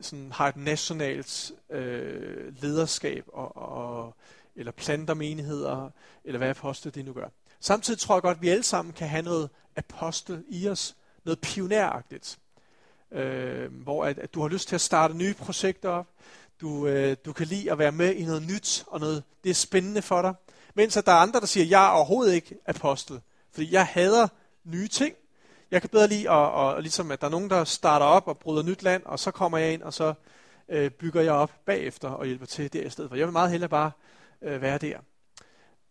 sådan har et nationalt øh, lederskab, og, og, eller planter menigheder, eller hvad apostel det nu gør. Samtidig tror jeg godt, at vi alle sammen kan have noget apostel i os, noget pioneragtigt, øh, hvor at, at du har lyst til at starte nye projekter op, du, øh, du kan lide at være med i noget nyt, og noget, det er spændende for dig. Mens at der er andre, der siger, jeg er overhovedet ikke apostel, fordi jeg hader nye ting, jeg kan bedre lide, at, og, ligesom, at der er nogen, der starter op og bryder nyt land, og så kommer jeg ind, og så øh, bygger jeg op bagefter og hjælper til der i stedet for. Jeg vil meget hellere bare øh, være der.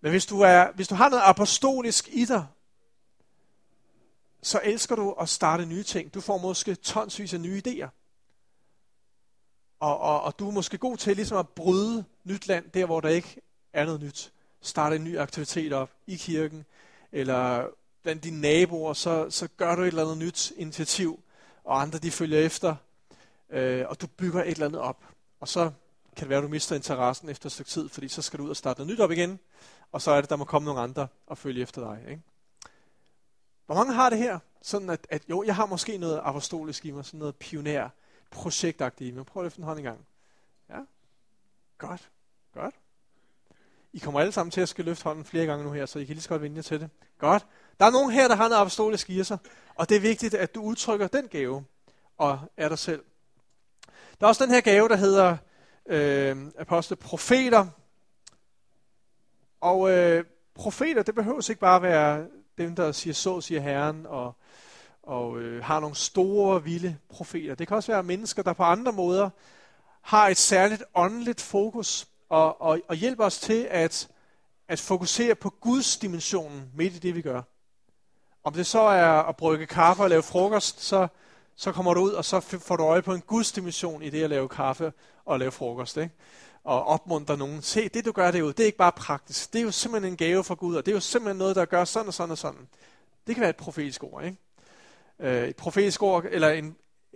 Men hvis du, er, hvis du har noget apostolisk i dig, så elsker du at starte nye ting. Du får måske tonsvis af nye idéer. Og, og, og du er måske god til ligesom at bryde nyt land, der hvor der ikke er noget nyt. Starte en ny aktivitet op i kirken, eller blandt dine naboer, så, så gør du et eller andet nyt initiativ, og andre de følger efter, øh, og du bygger et eller andet op. Og så kan det være, at du mister interessen efter et stykke tid, fordi så skal du ud og starte noget nyt op igen, og så er det, der må komme nogle andre og følge efter dig. Ikke? Hvor mange har det her? Sådan at, at jo, jeg har måske noget apostolisk i mig, sådan noget pioner, projektagtigt i mig. Prøv at løfte en hånd en gang. Ja? Godt. Godt. I kommer alle sammen til at skal løfte hånden flere gange nu her, så I kan lige så godt vinde jer til det. Godt. Der er nogen her, der har noget apostolisk i sig, og det er vigtigt, at du udtrykker den gave og er dig selv. Der er også den her gave, der hedder øh, apostel profeter. Og øh, profeter, det behøver ikke bare være dem, der siger så, siger Herren, og, og øh, har nogle store, vilde profeter. Det kan også være mennesker, der på andre måder har et særligt åndeligt fokus, og, og, og hjælper os til at, at fokusere på Guds dimensionen midt i det, vi gør. Om det så er at brygge kaffe og lave frokost, så, så kommer du ud, og så får du øje på en gudsdimension i det at lave kaffe og lave frokost. Ikke? og opmuntre nogen. Se, det du gør derude, det er ikke bare praktisk. Det er jo simpelthen en gave fra Gud, og det er jo simpelthen noget, der gør sådan og sådan og sådan. Det kan være et profetisk ord, ikke? Øh, et profetisk ord, eller en,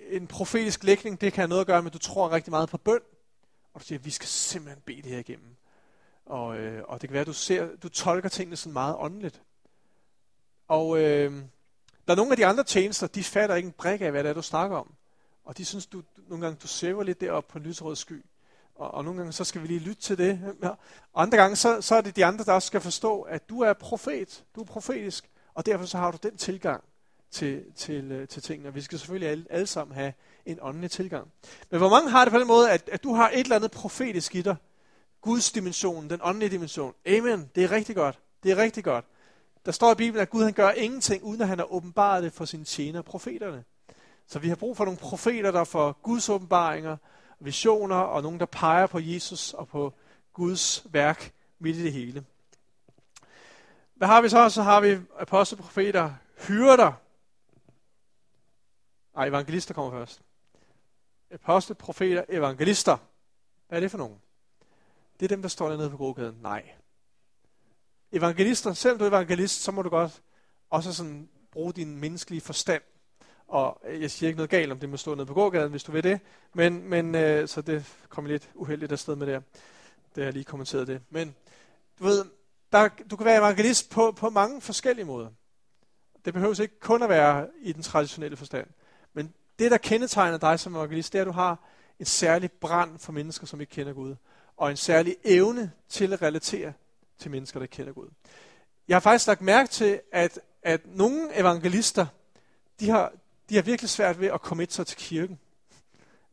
en profetisk lægning, det kan have noget at gøre med, at du tror rigtig meget på bøn, og du siger, at vi skal simpelthen bede det her igennem. Og, øh, og det kan være, at du, ser, du tolker tingene sådan meget åndeligt. Og øh, der er nogle af de andre tjenester, de fatter ikke en brik af, hvad det er, du snakker om. Og de synes, du, du nogle gange, du sæver lidt deroppe på en lyserød sky. Og, og nogle gange, så skal vi lige lytte til det. Og andre gange, så, så er det de andre, der også skal forstå, at du er profet. Du er profetisk. Og derfor så har du den tilgang til, til, øh, til tingene. Og vi skal selvfølgelig alle, alle sammen have en åndelig tilgang. Men hvor mange har det på den måde, at, at du har et eller andet profetisk i dig? Guds dimension, den åndelige dimension. Amen. Det er rigtig godt. Det er rigtig godt. Der står i Bibelen, at Gud han gør ingenting, uden at han har åbenbaret det for sine tjenere, profeterne. Så vi har brug for nogle profeter, der får Guds åbenbaringer, visioner, og nogen, der peger på Jesus og på Guds værk midt i det hele. Hvad har vi så? Så har vi apostelprofeter, hyrder. Ej, evangelister kommer først. Apostelprofeter, evangelister. Hvad er det for nogen? Det er dem, der står dernede på gågaden. Nej. Evangelister, selv du er evangelist, så må du godt også sådan bruge din menneskelige forstand. Og jeg siger ikke noget galt om det må stå nede på gågaden, hvis du vil det. Men, men øh, så det kommer lidt uheldigt afsted med det. Det har jeg lige kommenteret det. Men du ved, der, du kan være evangelist på, på mange forskellige måder. Det behøver ikke kun at være i den traditionelle forstand. Men det, der kendetegner dig som evangelist, det er, at du har en særlig brand for mennesker, som ikke kender Gud. Og en særlig evne til at relatere til mennesker, der kender Gud. Jeg har faktisk lagt mærke til, at, at nogle evangelister, de har, de har virkelig svært ved at komme sig til kirken.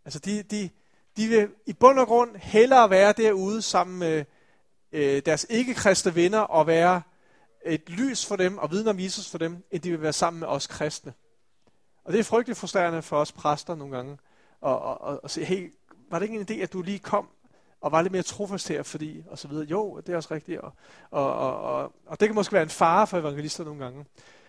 Altså de, de, de vil i bund og grund hellere være derude sammen med øh, deres ikke-kristne venner og være et lys for dem og viden om Jesus for dem, end de vil være sammen med os kristne. Og det er frygteligt frustrerende for os præster nogle gange, at, at, at, at se, hey, var det ikke en idé, at du lige kom og var lidt mere trofast her, fordi, og så videre. Jo, det er også rigtigt, og, og, og, og, og det kan måske være en fare for evangelister nogle gange.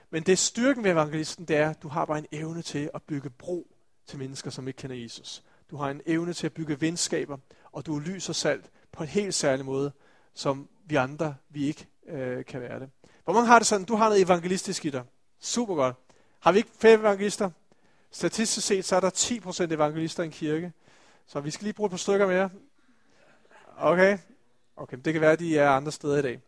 Men det styrken ved evangelisten, det er, at du har bare en evne til at bygge bro til mennesker, som ikke kender Jesus. Du har en evne til at bygge venskaber, og du er lys og salt på en helt særlig måde, som vi andre, vi ikke øh, kan være det. Hvor mange har det sådan, du har noget evangelistisk i dig? Super godt. Har vi ikke fem evangelister? Statistisk set, så er der 10% evangelister i en kirke. Så vi skal lige bruge et par stykker mere. Okay? Okay, det kan være, at de er andre steder i dag.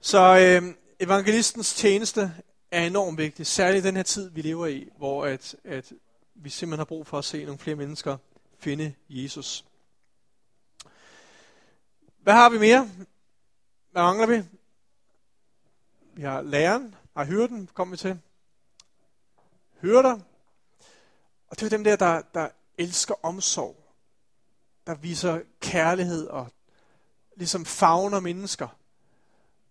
Så øh, evangelistens tjeneste er enormt vigtig, særligt i den her tid, vi lever i, hvor at, at vi simpelthen har brug for at se nogle flere mennesker finde Jesus. Hvad har vi mere? Hvad mangler vi? Vi har læreren, har hyrden, kom vi til. Hyrder. Og det er dem der, der, der elsker omsorg. Der viser kærlighed og ligesom fagner mennesker.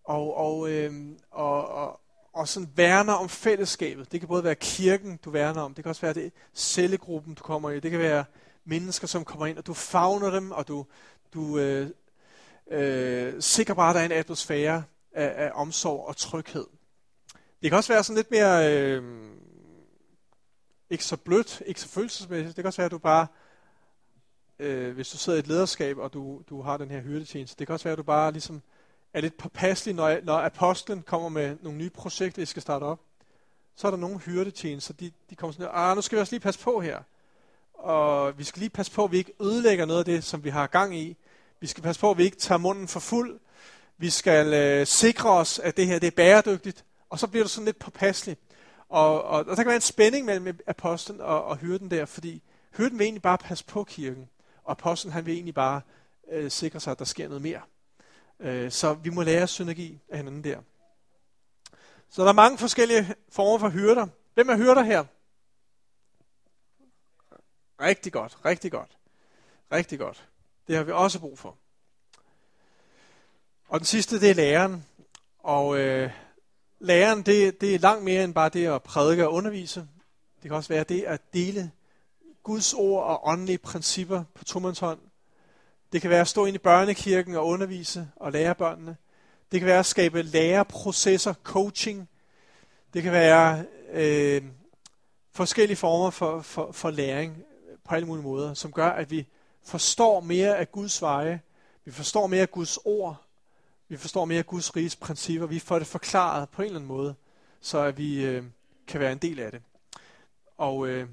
Og, og, øh, og, og, og sådan værner om fællesskabet. Det kan både være kirken, du værner om. Det kan også være det cellegruppen, du kommer i. Det kan være mennesker, som kommer ind, og du fagner dem, og du, du øh, øh, sikrer bare, at der er en atmosfære af, af omsorg og tryghed. Det kan også være sådan lidt mere, øh, ikke så blødt, ikke så følelsesmæssigt. Det kan også være, at du bare, øh, hvis du sidder i et lederskab, og du, du har den her hyrdetjeneste, det kan også være, at du bare ligesom er lidt påpasselig, når, når apostlen kommer med nogle nye projekter, I skal starte op. Så er der nogle hyrdetjenester, de, de kommer sådan, ah, nu skal vi også lige passe på her. Og vi skal lige passe på, at vi ikke ødelægger noget af det, som vi har gang i. Vi skal passe på, at vi ikke tager munden for fuld. Vi skal øh, sikre os, at det her det er bæredygtigt. Og så bliver du sådan lidt påpasselig. Og, og, og der kan være en spænding mellem apostlen og, og hyrden der, fordi hyrden vil egentlig bare passe på kirken. Og apostlen han vil egentlig bare øh, sikre sig, at der sker noget mere. Øh, så vi må lære synergi af hinanden der. Så der er mange forskellige former for hyrder. Hvem er hyrder her? Rigtig godt, rigtig godt. Rigtig godt. Det har vi også brug for. Og den sidste, det er læreren. Og øh, læreren, det, det er langt mere end bare det at prædike og undervise. Det kan også være det at dele Guds ord og åndelige principper på tomandshånd. Det kan være at stå ind i børnekirken og undervise og lære børnene. Det kan være at skabe læreprocesser, coaching. Det kan være øh, forskellige former for, for, for læring på alle mulige måder, som gør, at vi forstår mere af Guds veje, vi forstår mere af Guds ord, vi forstår mere af Guds riges principper, vi får det forklaret på en eller anden måde, så at vi øh, kan være en del af det. Og øh,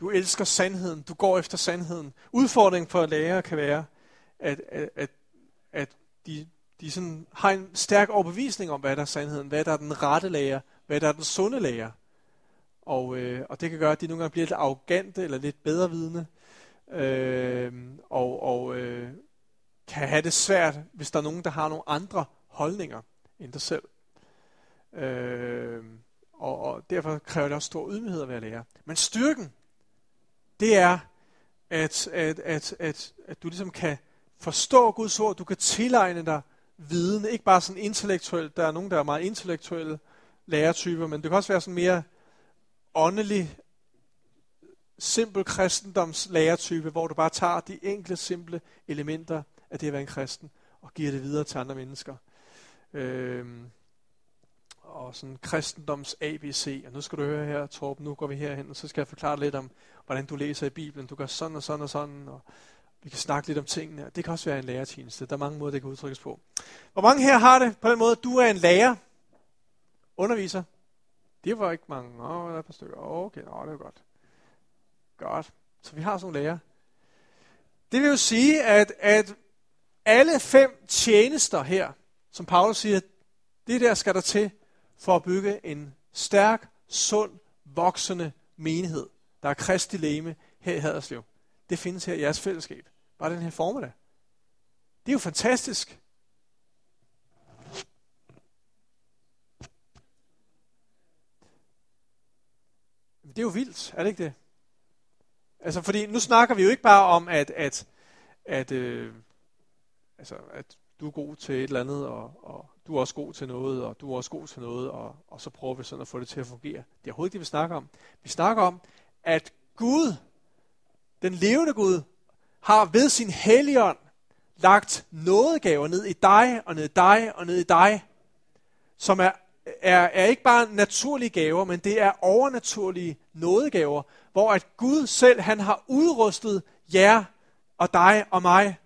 du elsker sandheden, du går efter sandheden. Udfordringen for lærere kan være, at, at, at, at de, de sådan har en stærk overbevisning om, hvad der er sandheden, hvad der er den rette lærer, hvad der er den sunde lærer. Og, øh, og det kan gøre, at de nogle gange bliver lidt arrogante eller lidt bedre vidne, øh, og, og øh, kan have det svært, hvis der er nogen, der har nogle andre holdninger end dig selv. Øh, og, og derfor kræver det også stor ydmyghed at være lærer. Men styrken, det er, at, at, at, at, at du ligesom kan forstå Guds ord, du kan tilegne dig viden, ikke bare sådan intellektuelt, der er nogen, der er meget intellektuelle lærertyper, men det kan også være sådan mere åndelig, simpel kristendoms lærertype, hvor du bare tager de enkle, simple elementer af det at være en kristen, og giver det videre til andre mennesker. Øh, og sådan kristendoms ABC. Og nu skal du høre her, Torben, nu går vi herhen, og så skal jeg forklare lidt om, hvordan du læser i Bibelen. Du gør sådan og sådan og sådan, og vi kan snakke lidt om tingene. Det kan også være en lærertjeneste. Der er mange måder, det kan udtrykkes på. Hvor mange her har det på den måde, du er en lærer, underviser? Det var ikke mange. Åh, der er et par stykker. Okay, nå, det er godt. Godt. Så vi har sådan nogle lærer. Det vil jo sige, at, at alle fem tjenester her, som Paulus siger, det der skal der til for at bygge en stærk, sund, voksende menighed, der er kristi læme her i Haderslev. Det findes her i jeres fællesskab. Bare den her formiddag. Det er jo fantastisk. Det er jo vildt, er det ikke det? Altså, fordi nu snakker vi jo ikke bare om, at, at, at, øh, altså, at du er god til et eller andet, og, og du er også god til noget, og du er også god til noget, og, og så prøver vi sådan at få det til at fungere. Det er overhovedet ikke det, vi snakker om. Vi snakker om, at Gud, den levende Gud, har ved sin helligånd lagt nådegaver ned i dig, og ned i dig, og ned i dig, som er, er, er ikke bare naturlige gaver, men det er overnaturlige nådegaver, hvor at Gud selv, han har udrustet jer og dig og mig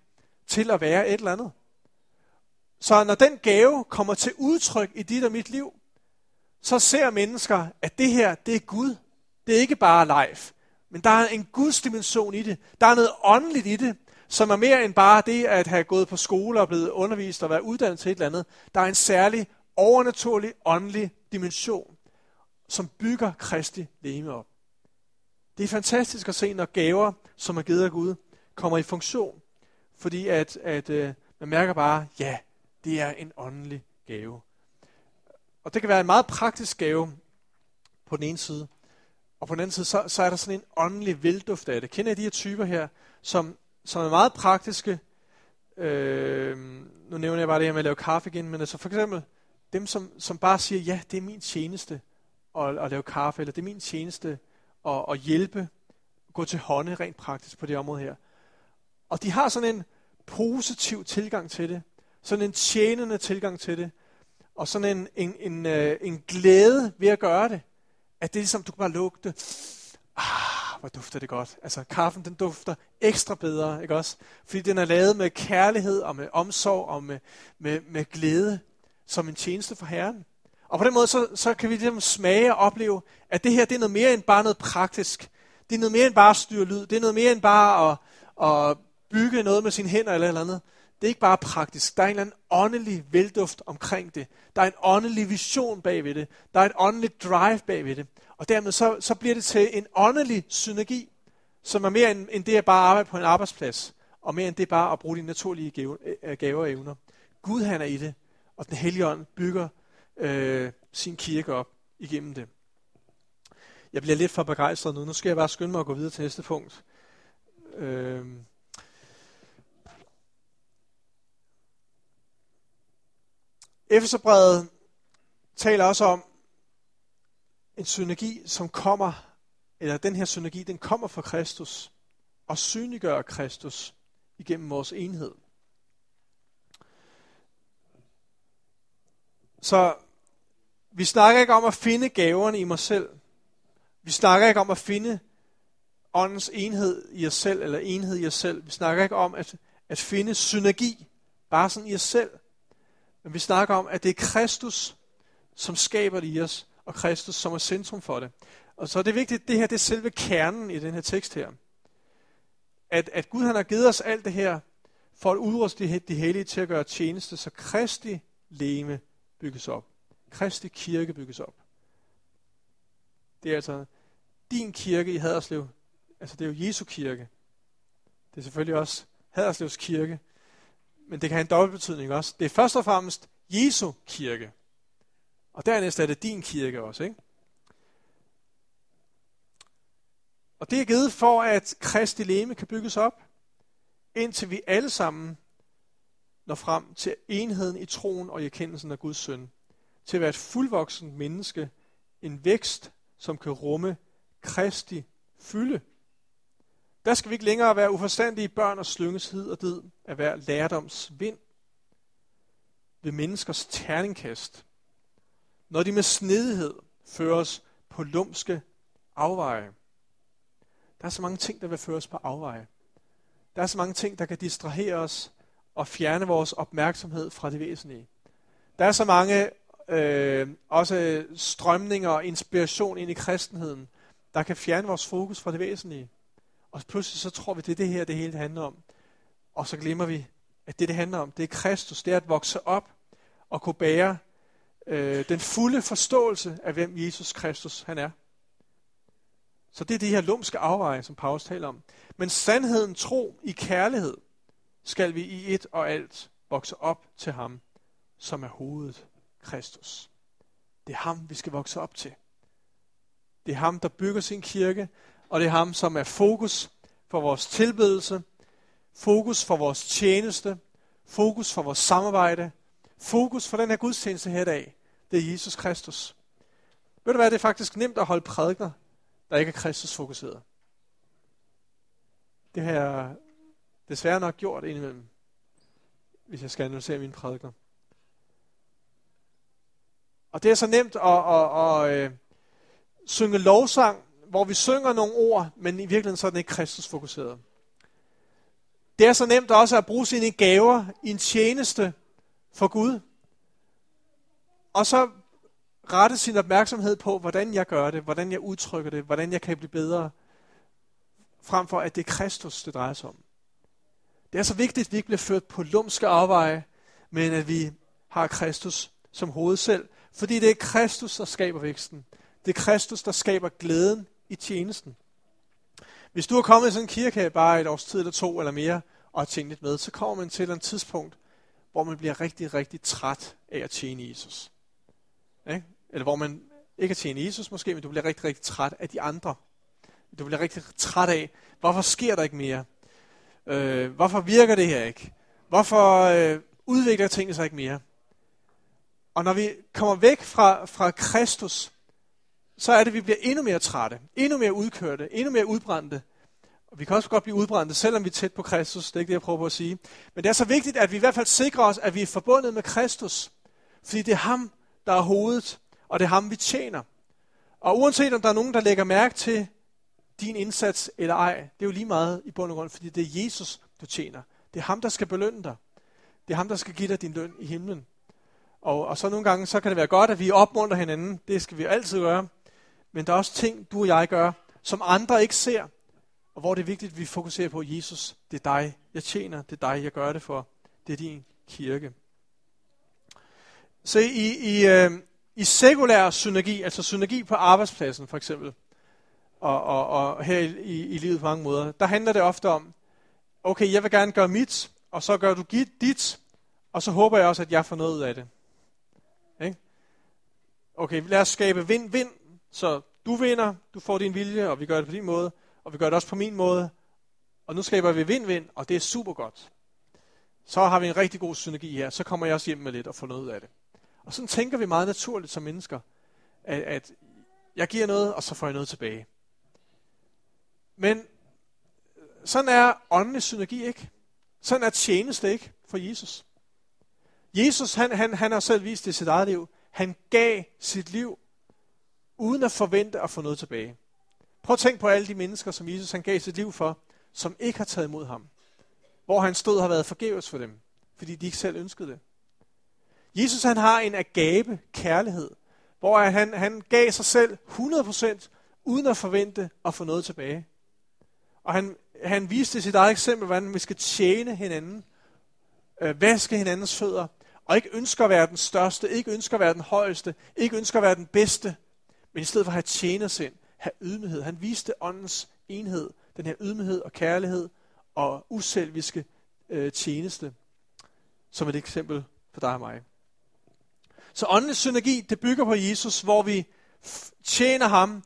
til at være et eller andet. Så når den gave kommer til udtryk i dit og mit liv, så ser mennesker, at det her, det er Gud. Det er ikke bare life, men der er en Guds dimension i det. Der er noget åndeligt i det, som er mere end bare det at have gået på skole og blevet undervist og været uddannet til et eller andet. Der er en særlig overnaturlig, åndelig dimension, som bygger Kristi leme op. Det er fantastisk at se, når gaver, som er givet af Gud, kommer i funktion. Fordi at, at øh, man mærker bare, ja, det er en åndelig gave. Og det kan være en meget praktisk gave på den ene side. Og på den anden side, så, så er der sådan en åndelig velduft af det. Kender I de her typer her, som, som er meget praktiske? Øh, nu nævner jeg bare det her med at lave kaffe igen, men altså for eksempel dem, som, som bare siger, ja, det er min tjeneste at, at lave kaffe, eller det er min tjeneste at, at hjælpe, gå til hånde rent praktisk på det område her. Og de har sådan en positiv tilgang til det, sådan en tjenende tilgang til det, og sådan en, en, en, øh, en glæde ved at gøre det, at det er ligesom, du kan bare lugte, ah, hvor dufter det godt. Altså, kaffen, den dufter ekstra bedre, ikke også? Fordi den er lavet med kærlighed og med omsorg og med, med, med glæde som en tjeneste for Herren. Og på den måde, så, så kan vi ligesom smage og opleve, at det her, det er noget mere end bare noget praktisk. Det er noget mere end bare at styre lyd. Det er noget mere end bare at, at bygge noget med sine hænder eller eller andet. Det er ikke bare praktisk. Der er en eller anden åndelig velduft omkring det. Der er en åndelig vision bagved det. Der er et åndeligt drive bagved det. Og dermed så, så bliver det til en åndelig synergi, som er mere end, end det at bare arbejde på en arbejdsplads. Og mere end det bare at bruge dine naturlige gaver, øh, gaver og evner. Gud han er i det. Og den hellige ånd bygger øh, sin kirke op igennem det. Jeg bliver lidt for begejstret nu. Nu skal jeg bare skynde mig at gå videre til næste punkt. Efeserbrevet taler også om en synergi, som kommer, eller den her synergi, den kommer fra Kristus, og synliggør Kristus igennem vores enhed. Så vi snakker ikke om at finde gaverne i mig selv. Vi snakker ikke om at finde åndens enhed i os selv, eller enhed i os selv. Vi snakker ikke om at, at finde synergi, bare sådan i os selv. Men vi snakker om, at det er Kristus, som skaber det i os, og Kristus, som er centrum for det. Og så er det vigtigt, at det her det er selve kernen i den her tekst her. At, at Gud han har givet os alt det her, for at udruste de, de hellige til at gøre tjeneste, så Kristi leme bygges op. Kristi kirke bygges op. Det er altså din kirke i Haderslev. Altså det er jo Jesu kirke. Det er selvfølgelig også Haderslevs kirke. Men det kan have en dobbelt betydning også. Det er først og fremmest Jesu kirke. Og dernæst er det din kirke også, ikke? Og det er givet for, at Kristi leme kan bygges op, indtil vi alle sammen når frem til enheden i troen og i erkendelsen af Guds søn. Til at være et fuldvoksen menneske, en vækst, som kan rumme Kristi fylde. Der skal vi ikke længere være uforstandige børn og slynges hid og did af hver lærdoms vind ved menneskers terningkast, når de med snedighed føres på lumske afveje. Der er så mange ting, der vil føres på afveje. Der er så mange ting, der kan distrahere os og fjerne vores opmærksomhed fra det væsentlige. Der er så mange øh, også strømninger og inspiration ind i kristenheden, der kan fjerne vores fokus fra det væsentlige. Og pludselig så tror vi, det er det her, det hele handler om. Og så glemmer vi, at det, det handler om, det er Kristus. Det er at vokse op og kunne bære øh, den fulde forståelse af, hvem Jesus Kristus han er. Så det er de her lumske afveje, som Paulus taler om. Men sandheden, tro i kærlighed, skal vi i et og alt vokse op til ham, som er hovedet, Kristus. Det er ham, vi skal vokse op til. Det er ham, der bygger sin kirke, og det er ham, som er fokus for vores tilbedelse, fokus for vores tjeneste, fokus for vores samarbejde, fokus for den her gudstjeneste her i dag. Det er Jesus Kristus. Ved du hvad, det er faktisk nemt at holde prædikner, der ikke er Kristus fokuseret. Det har jeg desværre nok gjort indimellem, hvis jeg skal analysere mine prædikner. Og det er så nemt at, at, at, at synge lovsang, hvor vi synger nogle ord, men i virkeligheden så er den ikke Kristus fokuseret. Det er så nemt også at bruge sine gaver i en tjeneste for Gud. Og så rette sin opmærksomhed på, hvordan jeg gør det, hvordan jeg udtrykker det, hvordan jeg kan blive bedre, frem for at det er Kristus, det drejer sig om. Det er så vigtigt, at vi ikke bliver ført på lumske afveje, men at vi har Kristus som hoved selv, fordi det er Kristus, der skaber væksten. Det er Kristus, der skaber glæden i tjenesten. Hvis du har kommet i sådan en kirke bare et års tid eller to eller mere, og har tjent lidt med, så kommer man til et tidspunkt, hvor man bliver rigtig, rigtig træt af at tjene Jesus. Ikke? Eller hvor man ikke har tjene Jesus måske, men du bliver rigtig, rigtig træt af de andre. Du bliver rigtig træt af, hvorfor sker der ikke mere? Øh, hvorfor virker det her ikke? Hvorfor øh, udvikler tingene sig ikke mere? Og når vi kommer væk fra, fra Kristus, så er det, at vi bliver endnu mere trætte, endnu mere udkørte, endnu mere udbrændte. Og vi kan også godt blive udbrændte, selvom vi er tæt på Kristus. Det er ikke det, jeg prøver på at sige. Men det er så vigtigt, at vi i hvert fald sikrer os, at vi er forbundet med Kristus. Fordi det er ham, der er hovedet, og det er ham, vi tjener. Og uanset om der er nogen, der lægger mærke til din indsats eller ej, det er jo lige meget i bund og grund, fordi det er Jesus, du tjener. Det er ham, der skal belønne dig. Det er ham, der skal give dig din løn i himlen. Og, og så nogle gange, så kan det være godt, at vi opmuntrer hinanden. Det skal vi altid gøre. Men der er også ting, du og jeg gør, som andre ikke ser. Og hvor det er vigtigt, at vi fokuserer på, Jesus, det er dig, jeg tjener. Det er dig, jeg gør det for. Det er din kirke. Se, i, i, øh, i sekulær synergi, altså synergi på arbejdspladsen for eksempel, og, og, og her i, i, livet på mange måder, der handler det ofte om, okay, jeg vil gerne gøre mit, og så gør du dit, og så håber jeg også, at jeg får noget ud af det. Ikke? Okay, lad os skabe vind-vind, så du vinder, du får din vilje, og vi gør det på din måde, og vi gør det også på min måde, og nu skaber vi vind-vind, og det er super godt. Så har vi en rigtig god synergi her, så kommer jeg også hjem med lidt og får noget ud af det. Og sådan tænker vi meget naturligt som mennesker, at, at jeg giver noget, og så får jeg noget tilbage. Men sådan er åndelig synergi ikke. Sådan er tjeneste ikke for Jesus. Jesus, han, han, han har selv vist det i sit eget liv. Han gav sit liv, uden at forvente at få noget tilbage. Prøv at tænk på alle de mennesker, som Jesus han gav sit liv for, som ikke har taget imod ham. Hvor han stod har været forgæves for dem, fordi de ikke selv ønskede det. Jesus han har en agabe kærlighed, hvor han, han gav sig selv 100% uden at forvente at få noget tilbage. Og han, han viste sit eget eksempel, hvordan vi skal tjene hinanden, øh, vaske hinandens fødder, og ikke ønsker at være den største, ikke ønsker at være den højeste, ikke ønsker at være den bedste, men i stedet for at have tjenersind, have ydmyghed. Han viste åndens enhed, den her ydmyghed og kærlighed og uselviske øh, tjeneste, som et eksempel for dig og mig. Så åndens synergi, det bygger på Jesus, hvor vi tjener ham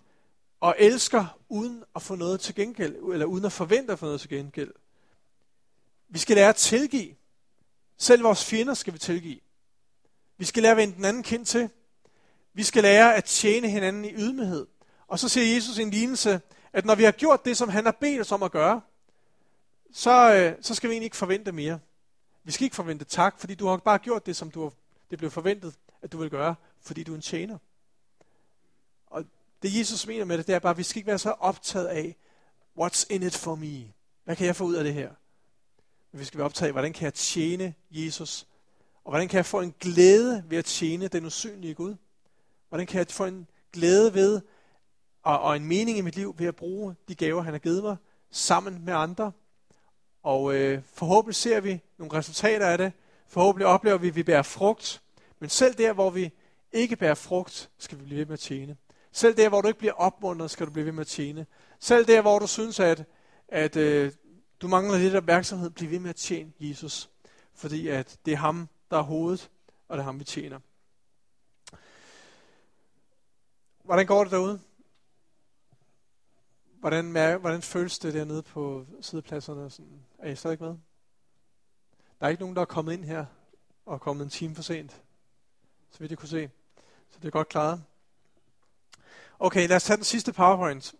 og elsker uden at få noget til gengæld, eller uden at forvente at få noget til gengæld. Vi skal lære at tilgive. Selv vores fjender skal vi tilgive. Vi skal lære at vende den anden kind til. Vi skal lære at tjene hinanden i ydmyghed. Og så siger Jesus i en lignelse, at når vi har gjort det, som han har bedt os om at gøre, så, øh, så skal vi egentlig ikke forvente mere. Vi skal ikke forvente tak, fordi du har bare gjort det, som du har, det blev forventet, at du vil gøre, fordi du er en tjener. Og det Jesus mener med det, det er bare, at vi skal ikke være så optaget af, what's in it for me? Hvad kan jeg få ud af det her? Men vi skal være optaget af, hvordan kan jeg tjene Jesus? Og hvordan kan jeg få en glæde ved at tjene den usynlige Gud? Hvordan kan jeg få en glæde ved og, og en mening i mit liv ved at bruge de gaver, han har givet mig, sammen med andre? Og øh, forhåbentlig ser vi nogle resultater af det. Forhåbentlig oplever vi, at vi bærer frugt. Men selv der, hvor vi ikke bærer frugt, skal vi blive ved med at tjene. Selv der, hvor du ikke bliver opmuntret, skal du blive ved med at tjene. Selv der, hvor du synes, at, at øh, du mangler lidt opmærksomhed, bliv ved med at tjene Jesus. Fordi at det er ham, der er hovedet, og det er ham, vi tjener. Hvordan går det derude? Hvordan, hvordan føles det dernede på sidepladserne? Sådan, er I stadig med? Der er ikke nogen, der er kommet ind her og er kommet en time for sent, så vidt jeg kunne se. Så det er godt klaret. Okay, lad os tage den sidste PowerPoint.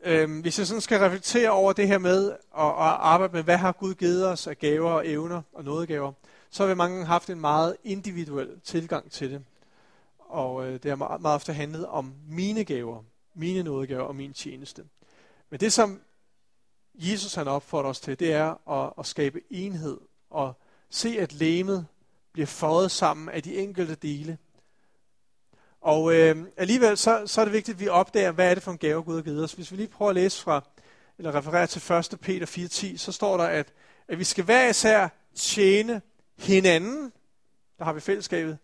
Øhm, hvis jeg sådan skal reflektere over det her med at, at arbejde med, hvad har Gud givet os af gaver og evner og nådegaver, så har vi mange haft en meget individuel tilgang til det. Og øh, det har meget, meget ofte handlet om mine gaver, mine nådegaver og min tjeneste. Men det, som Jesus han opfordrer os til, det er at, at skabe enhed og se, at lemet bliver fået sammen af de enkelte dele. Og øh, alligevel så, så er det vigtigt, at vi opdager, hvad er det for en gave, Gud har givet os. Hvis vi lige prøver at læse fra, eller referere til 1. Peter 4.10, så står der, at, at vi skal hver især tjene hinanden, der har vi fællesskabet,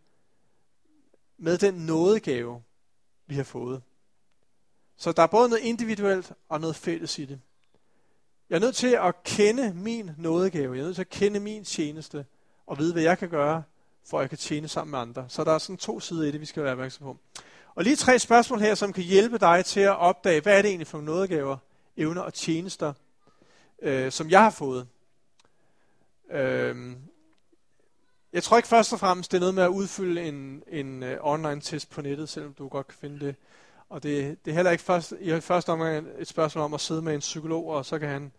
med den nådegave, vi har fået. Så der er både noget individuelt og noget fælles i det. Jeg er nødt til at kende min nådegave. Jeg er nødt til at kende min tjeneste og vide, hvad jeg kan gøre, for at jeg kan tjene sammen med andre. Så der er sådan to sider i det, vi skal være opmærksom på. Og lige tre spørgsmål her, som kan hjælpe dig til at opdage, hvad er det egentlig for nådegaver, evner og tjenester, øh, som jeg har fået. Øh, jeg tror ikke først og fremmest, det er noget med at udfylde en, en uh, online test på nettet, selvom du godt kan finde det. Og det, det er heller ikke først, i første omgang et spørgsmål om at sidde med en psykolog, og så kan han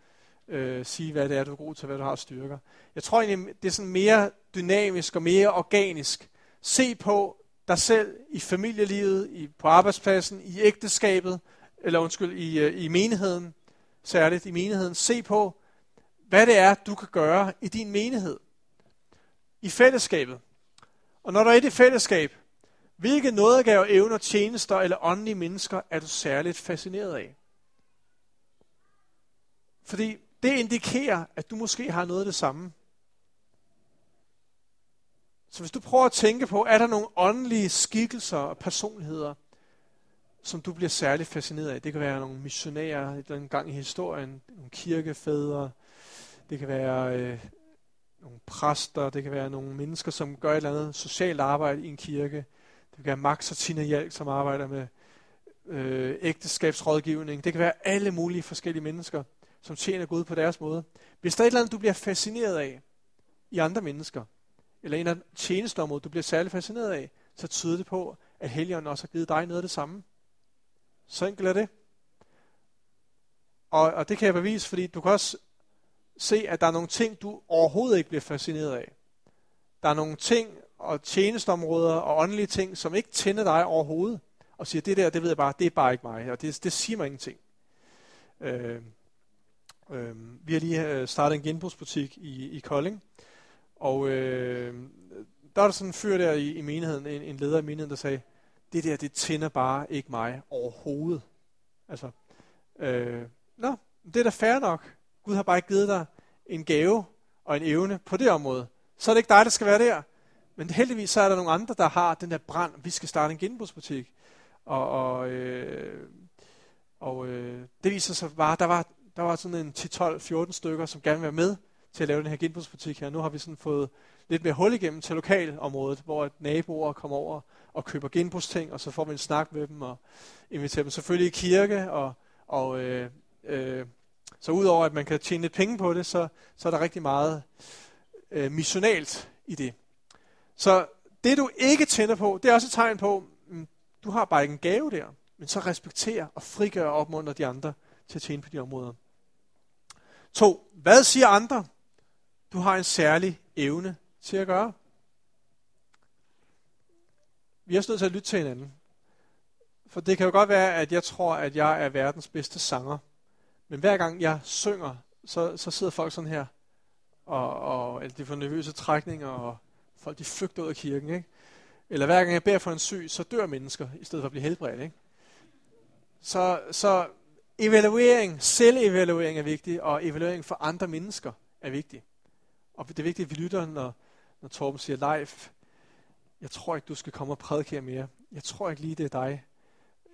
øh, sige, hvad det er, du er god til, hvad du har styrker. Jeg tror egentlig, det er sådan mere dynamisk og mere organisk. Se på dig selv i familielivet, i, på arbejdspladsen, i ægteskabet, eller undskyld, i, øh, i menigheden, særligt i menigheden. Se på, hvad det er, du kan gøre i din menighed i fællesskabet. Og når du er i det fællesskab, hvilke nådegaver, evner, tjenester eller åndelige mennesker er du særligt fascineret af? Fordi det indikerer, at du måske har noget af det samme. Så hvis du prøver at tænke på, er der nogle åndelige skikkelser og personligheder, som du bliver særligt fascineret af? Det kan være nogle missionærer en gang i historien, nogle kirkefædre, det kan være øh, nogle præster, det kan være nogle mennesker, som gør et eller andet socialt arbejde i en kirke. Det kan være Max og Tina Hjalk, som arbejder med øh, ægteskabsrådgivning. Det kan være alle mulige forskellige mennesker, som tjener Gud på deres måde. Hvis der er et eller andet, du bliver fascineret af i andre mennesker, eller en af tjenestområdet, du bliver særlig fascineret af, så tyder det på, at Helligånden også har givet dig noget af det samme. Så enkelt er det. Og, og det kan jeg bevise, fordi du kan også se, at der er nogle ting, du overhovedet ikke bliver fascineret af. Der er nogle ting og tjenestområder og åndelige ting, som ikke tænder dig overhovedet. og siger, det der, det ved jeg bare, det er bare ikke mig, og det, det siger mig ingenting. Øh, øh, vi har lige øh, startet en genbrugsbutik i, i Kolding, og øh, der var der sådan en fyr der i, i menigheden, en, en leder i menigheden, der sagde, det der, det tænder bare ikke mig overhovedet. Altså, øh, nå, det er da fair nok. Gud har bare ikke givet dig en gave og en evne på det område. Så er det ikke dig, der skal være der. Men heldigvis så er der nogle andre, der har den der brand. Vi skal starte en genbrugsbutik. Og, og, øh, og øh, det viser sig bare, der var, der var sådan en 10, 12, 14 stykker, som gerne vil være med til at lave den her genbrugsbutik her. Nu har vi sådan fået lidt mere hul igennem til lokalområdet, hvor naboer kommer over og køber genbrugsting, og så får vi en snak med dem og inviterer dem selvfølgelig i kirke. Og, og øh, øh, så udover at man kan tjene lidt penge på det, så, så er der rigtig meget øh, missionalt i det. Så det du ikke tænder på, det er også et tegn på, mm, du har bare ikke en gave der, men så respekter og frigør og opmuntre de andre til at tjene på de områder. To, hvad siger andre? Du har en særlig evne til at gøre. Vi er også nødt til at lytte til hinanden. For det kan jo godt være, at jeg tror, at jeg er verdens bedste sanger. Men hver gang jeg synger, så, så sidder folk sådan her. Og, og eller de får nervøse trækninger, og folk de flygter ud af kirken. Ikke? Eller hver gang jeg beder for en syg, så dør mennesker, i stedet for at blive helbredt. Ikke? Så, så evaluering, selvevaluering er vigtig, og evaluering for andre mennesker er vigtig. Og det er vigtigt, at vi lytter, når, når Torben siger, live, jeg tror ikke, du skal komme og prædike her mere. Jeg tror ikke lige, det er dig.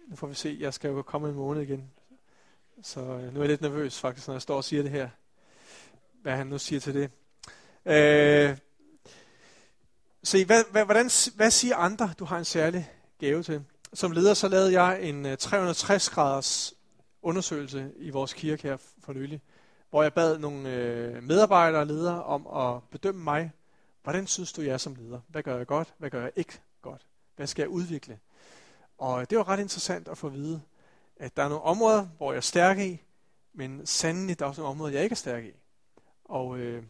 Nu får vi se, jeg skal jo komme en måned igen. Så øh, nu er jeg lidt nervøs faktisk, når jeg står og siger det her. Hvad han nu siger til det. Øh, se, hvad, hvad, hvordan, hvad siger andre, du har en særlig gave til? Som leder, så lavede jeg en øh, 360-graders undersøgelse i vores kirke her for nylig, hvor jeg bad nogle øh, medarbejdere og ledere om at bedømme mig. Hvordan synes du, jeg er som leder? Hvad gør jeg godt? Hvad gør jeg ikke godt? Hvad skal jeg udvikle? Og det var ret interessant at få at vide, at der er nogle områder, hvor jeg er stærk i, men sandelig der er også nogle områder, jeg ikke er stærk i. Og, øh,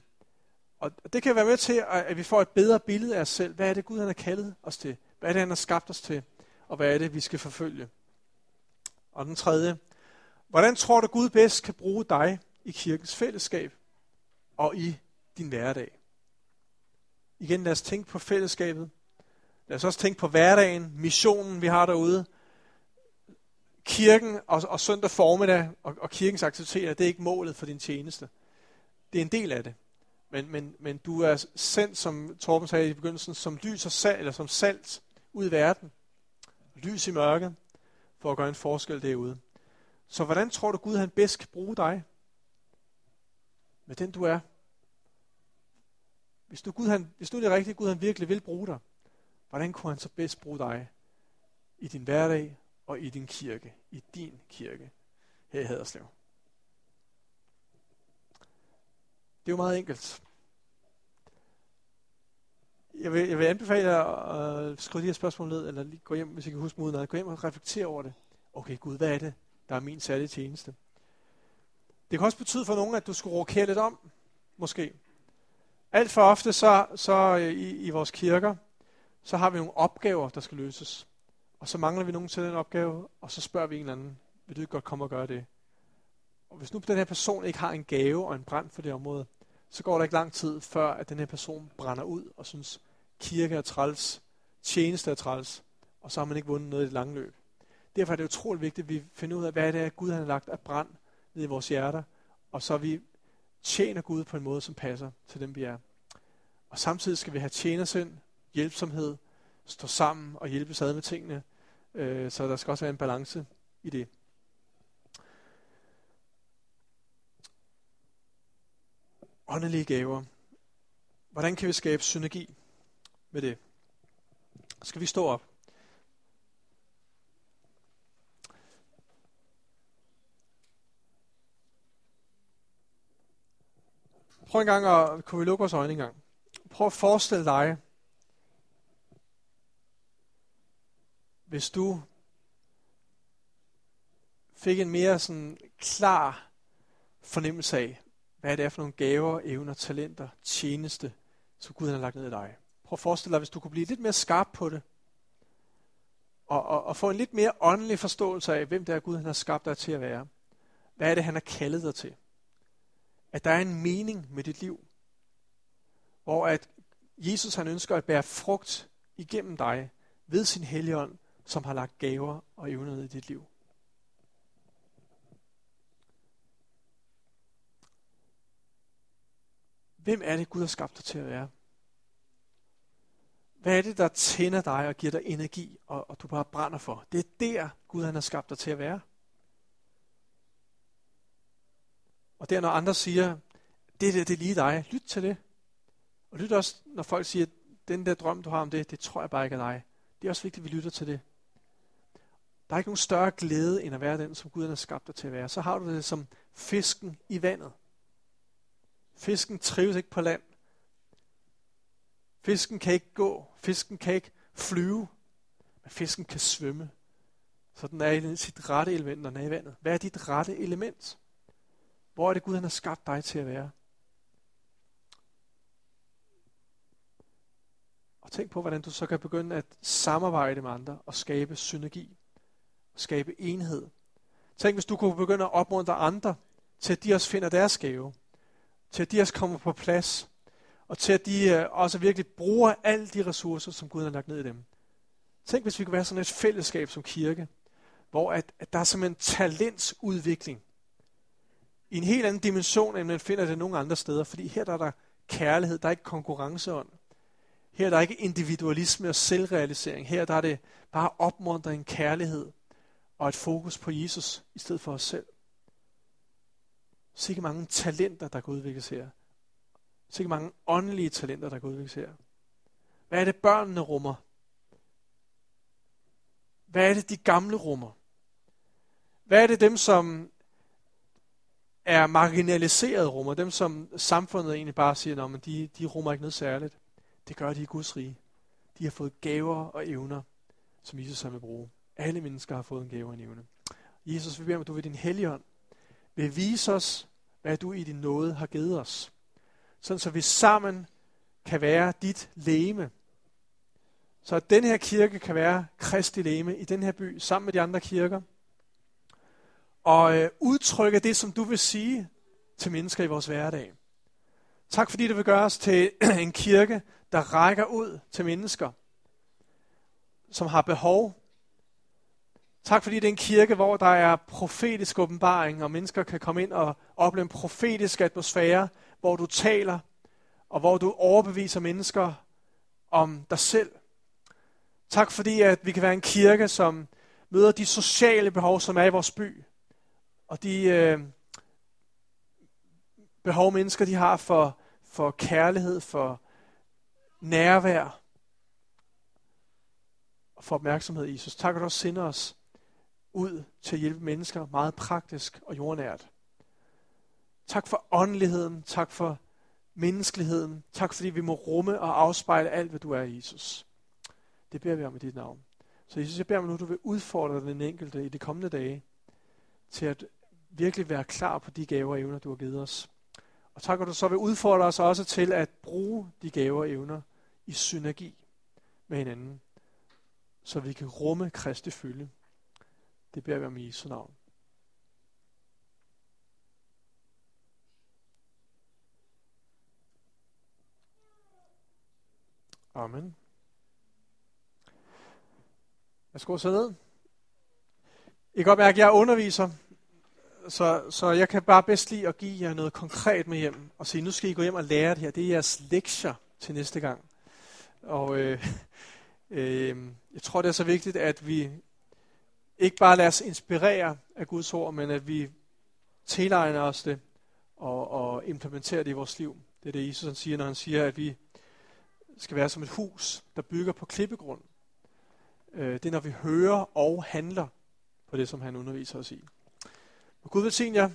og det kan være med til, at vi får et bedre billede af os selv. Hvad er det, Gud han har kaldet os til? Hvad er det, han har skabt os til? Og hvad er det, vi skal forfølge? Og den tredje. Hvordan tror du, Gud bedst kan bruge dig i kirkens fællesskab og i din hverdag? Igen, lad os tænke på fællesskabet. Lad os også tænke på hverdagen, missionen, vi har derude. Kirken og, og søndag formiddag og, og kirkens aktiviteter, det er ikke målet for din tjeneste. Det er en del af det. Men, men, men du er sendt, som Torben sagde i begyndelsen, som lys og salt, eller som salt ud i verden. Lys i mørket, for at gøre en forskel derude. Så hvordan tror du, Gud han bedst kan bruge dig? Med den du er. Hvis du, Gud, han, hvis du er det rigtige, Gud han virkelig vil bruge dig, hvordan kunne han så bedst bruge dig i din hverdag og i din kirke, i din kirke her i Haderslev? Det er jo meget enkelt. Jeg vil, jeg vil anbefale jer at skrive de her spørgsmål ned, eller lige gå hjem, hvis I kan huske mod Gå hjem og reflektere over det. Okay, Gud, hvad er det, der er min særlige tjeneste? Det kan også betyde for nogen, at du skulle rokere lidt om, måske. Alt for ofte så, så øh, i, i vores kirker, så har vi nogle opgaver, der skal løses. Og så mangler vi nogen til den opgave, og så spørger vi en eller anden, vil du ikke godt komme og gøre det? Og hvis nu den her person ikke har en gave og en brand for det område, så går der ikke lang tid, før at den her person brænder ud og synes, kirke er træls, tjeneste er træls, og så har man ikke vundet noget i det lange løb. Derfor er det utroligt vigtigt, at vi finder ud af, hvad det er, Gud har lagt af brand ned i vores hjerter, og så vi tjener Gud på en måde, som passer til dem, vi er. Og samtidig skal vi have tjenersind, hjælpsomhed, stå sammen og hjælpe ad med tingene, øh, så der skal også være en balance i det. Åndelige gaver. Hvordan kan vi skabe synergi med det? Skal vi stå op? Prøv en gang at, kunne vi lukke vores øjne en gang? Prøv at forestille dig, hvis du fik en mere sådan klar fornemmelse af, hvad det er for nogle gaver, evner, talenter, tjeneste, som Gud har lagt ned i dig. Prøv at forestille dig, hvis du kunne blive lidt mere skarp på det, og, og, og få en lidt mere åndelig forståelse af, hvem det er Gud, han har skabt dig til at være. Hvad er det, han har kaldet dig til? At der er en mening med dit liv. Hvor at Jesus han ønsker at bære frugt igennem dig ved sin helligånd, som har lagt gaver og evner ned i dit liv. Hvem er det, Gud har skabt dig til at være? Hvad er det, der tænder dig og giver dig energi, og, og du bare brænder for? Det er der, Gud han har skabt dig til at være. Og der, når andre siger, det, det, det er lige dig, lyt til det. Og lyt også, når folk siger, den der drøm, du har om det, det tror jeg bare ikke er dig. Det er også vigtigt, at vi lytter til det. Der er ikke nogen større glæde, end at være den, som Gud har skabt dig til at være. Så har du det som fisken i vandet. Fisken trives ikke på land. Fisken kan ikke gå. Fisken kan ikke flyve. Men fisken kan svømme. Så den er i sit rette element, når den er i vandet. Hvad er dit rette element? Hvor er det Gud, han har skabt dig til at være? Og tænk på, hvordan du så kan begynde at samarbejde med andre og skabe synergi. Skabe enhed. Tænk, hvis du kunne begynde at opmuntre andre til, at de også finder deres gave. Til, at de også kommer på plads. Og til, at de øh, også virkelig bruger alle de ressourcer, som Gud har lagt ned i dem. Tænk, hvis vi kunne være sådan et fællesskab som kirke, hvor at, at der er simpelthen talentsudvikling i en helt anden dimension, end man finder det nogle andre steder. Fordi her der er der kærlighed, der er ikke konkurrenceånd. Her der er der ikke individualisme og selvrealisering. Her der er det bare opmuntring, kærlighed og et fokus på Jesus i stedet for os selv. Sikke mange talenter, der kan udvikles her. Sikke mange åndelige talenter, der kan udvikles her. Hvad er det, børnene rummer? Hvad er det, de gamle rummer? Hvad er det dem, som er marginaliserede rummer? Dem, som samfundet egentlig bare siger, at de, de rummer ikke noget særligt. Det gør de i Guds rige. De har fået gaver og evner, som Jesus har vil bruge. Alle mennesker har fået en gave og en evne. Jesus, vi beder om, at du ved din helligånd vil vise os, hvad du i din nåde har givet os. Sådan så vi sammen kan være dit læme. Så at den her kirke kan være Kristi læme i den her by, sammen med de andre kirker. Og øh, udtrykke det, som du vil sige til mennesker i vores hverdag. Tak fordi du vil gøre os til [CLEARS THROAT] en kirke, der rækker ud til mennesker, som har behov. Tak fordi det er en kirke, hvor der er profetisk åbenbaring, og mennesker kan komme ind og opleve en profetisk atmosfære, hvor du taler, og hvor du overbeviser mennesker om dig selv. Tak fordi, at vi kan være en kirke, som møder de sociale behov, som er i vores by. Og de øh, behov, mennesker de har for, for kærlighed, for nærvær og for opmærksomhed, Jesus. Tak, at du også sender os ud til at hjælpe mennesker meget praktisk og jordnært. Tak for åndeligheden, tak for menneskeligheden, tak fordi vi må rumme og afspejle alt, hvad du er, Jesus. Det beder vi om i dit navn. Så Jesus, jeg beder mig nu, du vil udfordre den enkelte i de kommende dage til at virkelig være klar på de gaver og evner, du har givet os. Og tak, at du så vil udfordre os også til at bruge de gaver og evner, i synergi med hinanden, så vi kan rumme Kristi fylde det beder vi om i Jesu navn. Amen. Jeg skal så ned. I kan godt mærke, at jeg er underviser, så, så jeg kan bare bedst lide at give jer noget konkret med hjem, og sige, nu skal I gå hjem og lære det her. Det er jeres lektier til næste gang. Og øh, [LAUGHS] øh, jeg tror, det er så vigtigt, at vi ikke bare lader os inspirere af Guds ord, men at vi tilegner os det og, og implementerer det i vores liv. Det er det, Jesus han siger, når han siger, at vi skal være som et hus, der bygger på klippegrund. Øh, det er, når vi hører og handler på det, som han underviser os i. Og Gud velsigne jer.